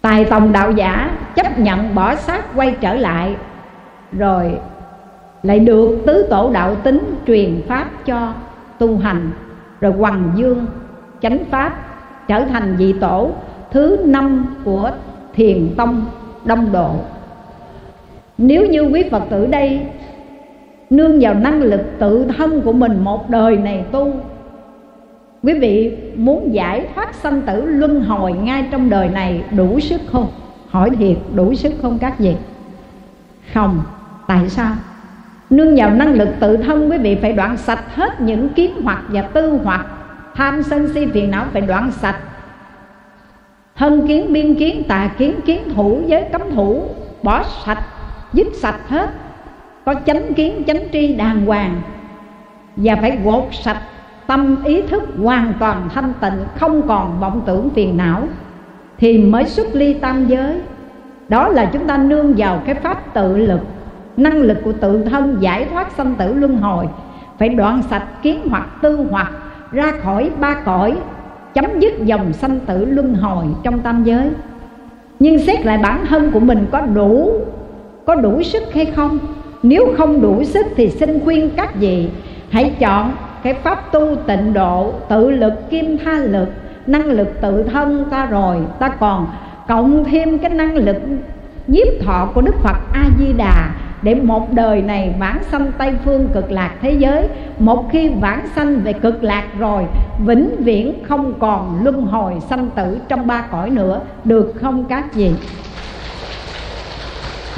Tài tòng đạo giả chấp nhận bỏ xác quay trở lại, Rồi lại được tứ tổ đạo tính truyền pháp cho tu hành, rồi hoàng dương chánh pháp trở thành vị tổ thứ năm của thiền tông đông độ. Nếu như quý phật tử đây nương vào năng lực tự thân của mình một đời này tu quý vị muốn giải thoát sanh tử luân hồi ngay trong đời này đủ sức không? Hỏi thiệt, đủ sức không các vị? Không. Tại sao? Nương vào năng lực tự thân, quý vị phải đoạn sạch hết những kiến hoặc và tư hoặc. Tham sân si phiền não phải đoạn sạch. Thân kiến, biên kiến, tà kiến kiến thủ, giới cấm thủ, bỏ sạch, dứt sạch hết. Có chánh kiến, chánh tri đàng hoàng. Và phải gột sạch tâm ý thức hoàn toàn thanh tịnh, không còn vọng tưởng phiền não, thì mới xuất ly tam giới. Đó là chúng ta nương vào cái pháp tự lực, năng lực của tự thân giải thoát sanh tử luân hồi. Phải đoạn sạch kiến hoặc tư hoặc, ra khỏi ba cõi, chấm dứt dòng sanh tử luân hồi trong tam giới. Nhưng xét lại bản thân của mình có đủ có đủ sức hay không? Nếu không đủ sức thì xin khuyên các vị hãy chọn cái pháp tu tịnh độ, tự lực kim tha lực, năng lực tự thân ta rồi, ta còn cộng thêm cái năng lực nhiếp thọ của đức phật a di đà để một đời này vãng sanh tây phương cực lạc thế giới. Một khi vãng sanh về cực lạc rồi, vĩnh viễn không còn luân hồi sanh tử trong ba cõi nữa. Được không các vị?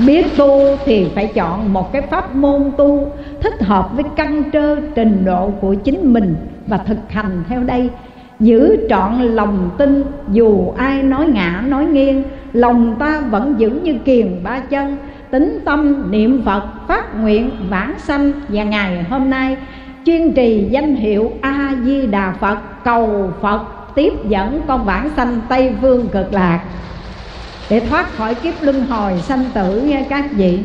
Biết tu thì phải chọn một cái pháp môn tu thích hợp với căn trơ trình độ của chính mình và thực hành theo đây. Giữ trọn lòng tin, dù ai nói ngã, nói nghiêng, lòng ta vẫn giữ như kiền ba chân. Tính tâm niệm Phật, phát nguyện, vãng sanh và ngày hôm nay chuyên trì danh hiệu A Di Đà Phật, cầu Phật, tiếp dẫn con vãng sanh Tây Phương cực lạc để thoát khỏi kiếp luân hồi sanh tử nha các vị.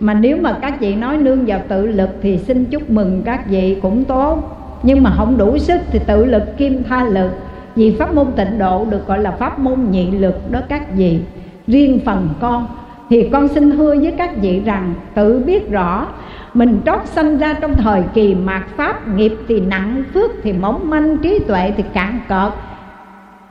Mà nếu mà các vị nói nương vào tự lực thì xin chúc mừng các vị cũng tốt. Nhưng mà không đủ sức thì tự lực kim tha lực. Vì pháp môn tịnh độ được gọi là pháp môn nhị lực đó các vị. Riêng phần con thì con xin thưa với các vị rằng tự biết rõ, mình trót sanh ra trong thời kỳ mạt pháp, nghiệp thì nặng phước thì mỏng manh, trí tuệ thì cạn cợt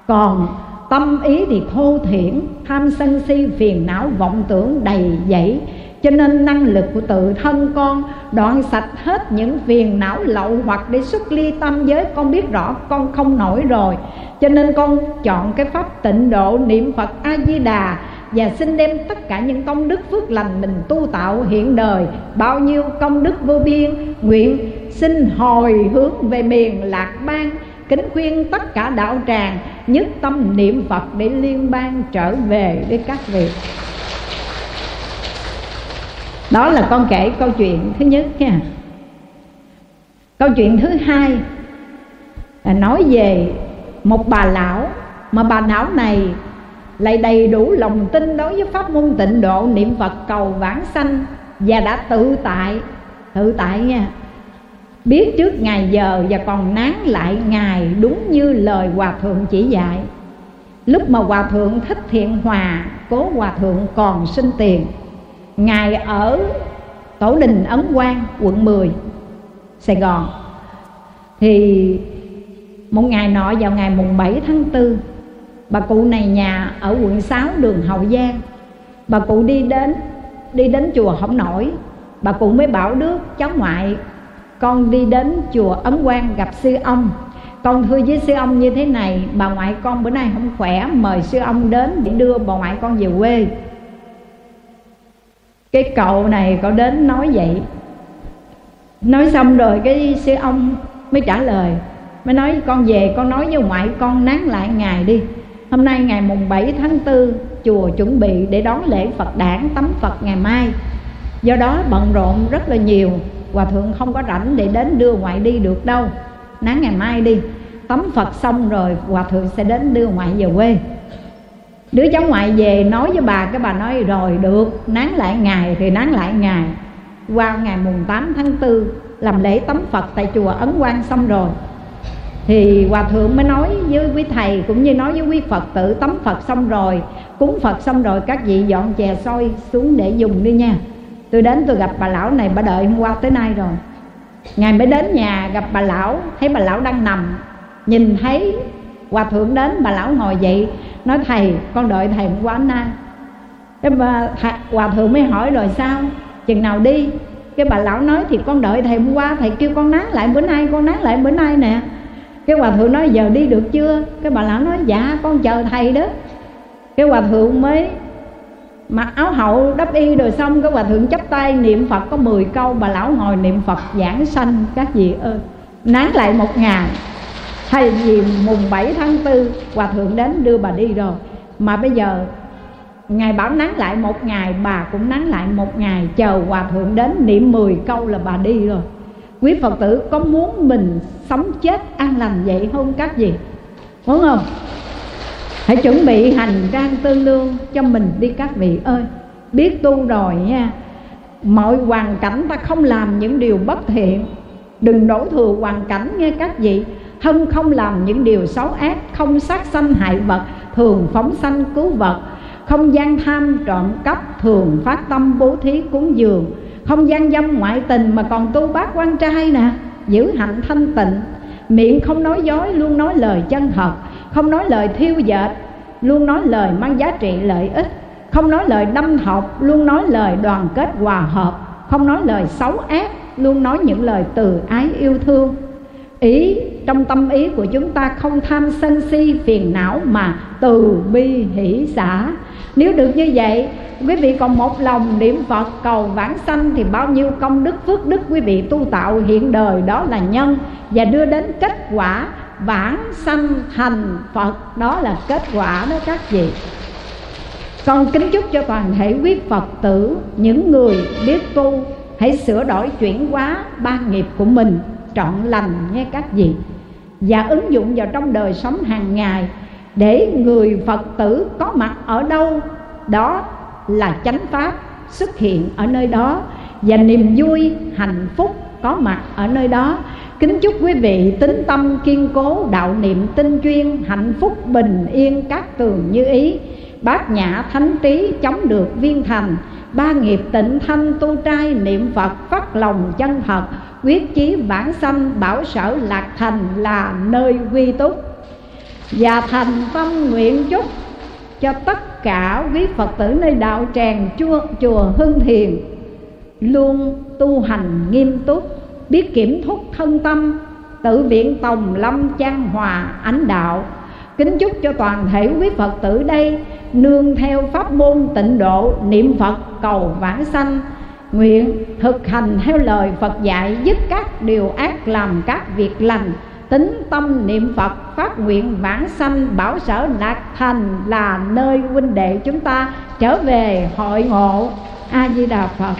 còn tâm ý thì thô thiển, tham sân si, phiền não, vọng tưởng đầy dẫy. Cho nên năng lực của tự thân con, đoạn sạch hết những phiền não lậu hoặc để xuất ly tâm giới, con biết rõ con không nổi rồi. Cho nên con chọn cái pháp tịnh độ niệm phật a di đà và xin đem tất cả những công đức phước lành mình tu tạo hiện đời. Bao nhiêu công đức vô biên, nguyện xin hồi hướng về miền lạc bang kính khuyên tất cả đạo tràng, nhất tâm niệm phật để liên bang trở về với các vị. Đó là con kể câu chuyện thứ nhất nha. Câu chuyện thứ hai là nói về một bà lão mà bà lão này lại đầy đủ lòng tin đối với pháp môn tịnh độ niệm phật cầu vãng sanh và đã tự tại tự tại nha biết trước ngày giờ và còn nán lại ngài đúng như lời hòa thượng chỉ dạy. Lúc mà hòa thượng thích thiện hòa, cố hòa thượng còn sinh tiền. Ngài ở tổ đình ấn quang, quận 10 sài gòn. Thì một ngày nọ vào ngày mùng 7 tháng 4 Bà cụ này nhà ở quận 6 đường Hậu Giang. Bà cụ đi đến đi đến chùa không nổi. Bà cụ mới bảo đứa cháu ngoại con đi đến chùa Ấn Quang gặp sư ông. Con thưa với sư ông như thế này, Bà ngoại con bữa nay không khỏe, Mời sư ông đến để đưa bà ngoại con về quê. Cái cậu này cậu đến nói vậy. Nói xong rồi cái sư ông mới trả lời, Mới nói, con về, con nói với ngoại con nán lại ngày đi. Hôm nay ngày mùng 7 tháng 4 Chùa chuẩn bị để đón lễ Phật đản, tắm Phật ngày mai. Do đó bận rộn rất là nhiều. Hòa thượng không có rảnh để đến đưa ngoại đi được đâu. Nắng ngày mai đi, Tắm Phật xong rồi Hòa thượng sẽ đến đưa ngoại về quê. Đứa cháu ngoại về nói với bà, Cái bà nói, rồi được Nán lại ngày thì nán lại ngày. Qua ngày mùng 8 tháng 4 Làm lễ tắm Phật tại chùa Ấn Quang xong rồi. Thì hòa thượng mới nói với quý thầy cũng như nói với quý phật tử, tắm phật xong rồi, cúng phật xong rồi, các vị dọn chè soi xuống để dùng đi nha tôi đến tôi gặp bà lão này bà đợi hôm qua tới nay rồi. Ngày mới đến nhà gặp bà lão thấy bà lão đang nằm. Nhìn thấy hòa thượng đến bà lão ngồi dậy nói thầy con đợi thầy hôm qua nay. Cái bà, hòa thượng mới hỏi rồi sao? Chừng nào đi? Cái bà lão nói thì con đợi thầy hôm qua thầy kêu con nán lại bữa nay con nán lại bữa nay nè. Cái hòa thượng nói giờ đi được chưa? Cái bà lão nói dạ con chờ thầy đó. Cái hòa thượng mới mặc áo hậu, đắp y rồi xong cái hòa thượng chắp tay, niệm phật có 10 câu, bà lão ngồi niệm phật giảng sanh các vị ơi. Nán lại một ngày thầy vì mùng 7 tháng 4 hòa thượng đến đưa bà đi rồi. Mà bây giờ, ngài bảo nán lại một ngày, bà cũng nán lại một ngày, chờ hòa thượng đến niệm 10 câu là bà đi rồi. Quý phật tử, có muốn mình sống chết an lành vậy không các gì muốn không? Hãy chuẩn bị hành trang tương đương cho mình đi các vị ơi. Biết tu rồi nha. Mọi hoàn cảnh ta không làm những điều bất thiện. Đừng đổ thừa hoàn cảnh nghe các vị. Hân không làm những điều xấu ác, không sát sanh hại vật, thường phóng sanh cứu vật. Không gian tham trộm cắp, thường phát tâm bố thí cúng dường. Không gian dâm ngoại tình mà còn tu bác quan trai nè. Giữ hạnh thanh tịnh. Miệng không nói dối, luôn nói lời chân thật không nói lời thiêu dệt, luôn nói lời mang giá trị lợi ích. Không nói lời đâm học luôn nói lời đoàn kết hòa hợp. Không nói lời xấu ác, luôn nói những lời từ ái yêu thương. Ý, trong tâm ý của chúng ta không tham sân si phiền não mà từ bi hỷ xả nếu được như vậy, quý vị còn một lòng niệm phật cầu vãng sanh thì bao nhiêu công đức phước đức quý vị tu tạo hiện đời đó là nhân và đưa đến kết quả vãng sanh thành phật, đó là kết quả đó các vị. Con kính chúc cho toàn thể quý phật tử, những người biết tu, hãy sửa đổi chuyển hóa ba nghiệp của mình trọn lành nghe các vị. Và ứng dụng vào trong đời sống hàng ngày để người phật tử có mặt ở đâu, đó là chánh pháp xuất hiện ở nơi đó. Và niềm vui, hạnh phúc có mặt ở nơi đó kính chúc quý vị tính tâm kiên cố đạo niệm tinh chuyên hạnh phúc bình yên các tường như ý. Bát nhã thánh trí chống được viên thành. Ba nghiệp tịnh thanh tu trai niệm phật phát lòng chân thật. Quyết chí bản sanh bảo sở lạc thành là nơi quy túc. Và thành tâm nguyện chúc cho tất cả quý phật tử nơi đạo tràng chùa, chùa hưng thiền luôn tu hành nghiêm túc biết kiểm thúc thân tâm, tự viện tòng lâm trang hòa ánh đạo. Kính chúc cho toàn thể quý phật tử đây, nương theo pháp môn tịnh độ, niệm phật cầu vãng sanh. Nguyện thực hành theo lời phật dạy dứt các điều ác làm các việc lành. Tính tâm niệm phật, phát nguyện vãng sanh, bảo sở lạc thành là nơi huynh đệ chúng ta. Trở về hội ngộ. A di đà phật.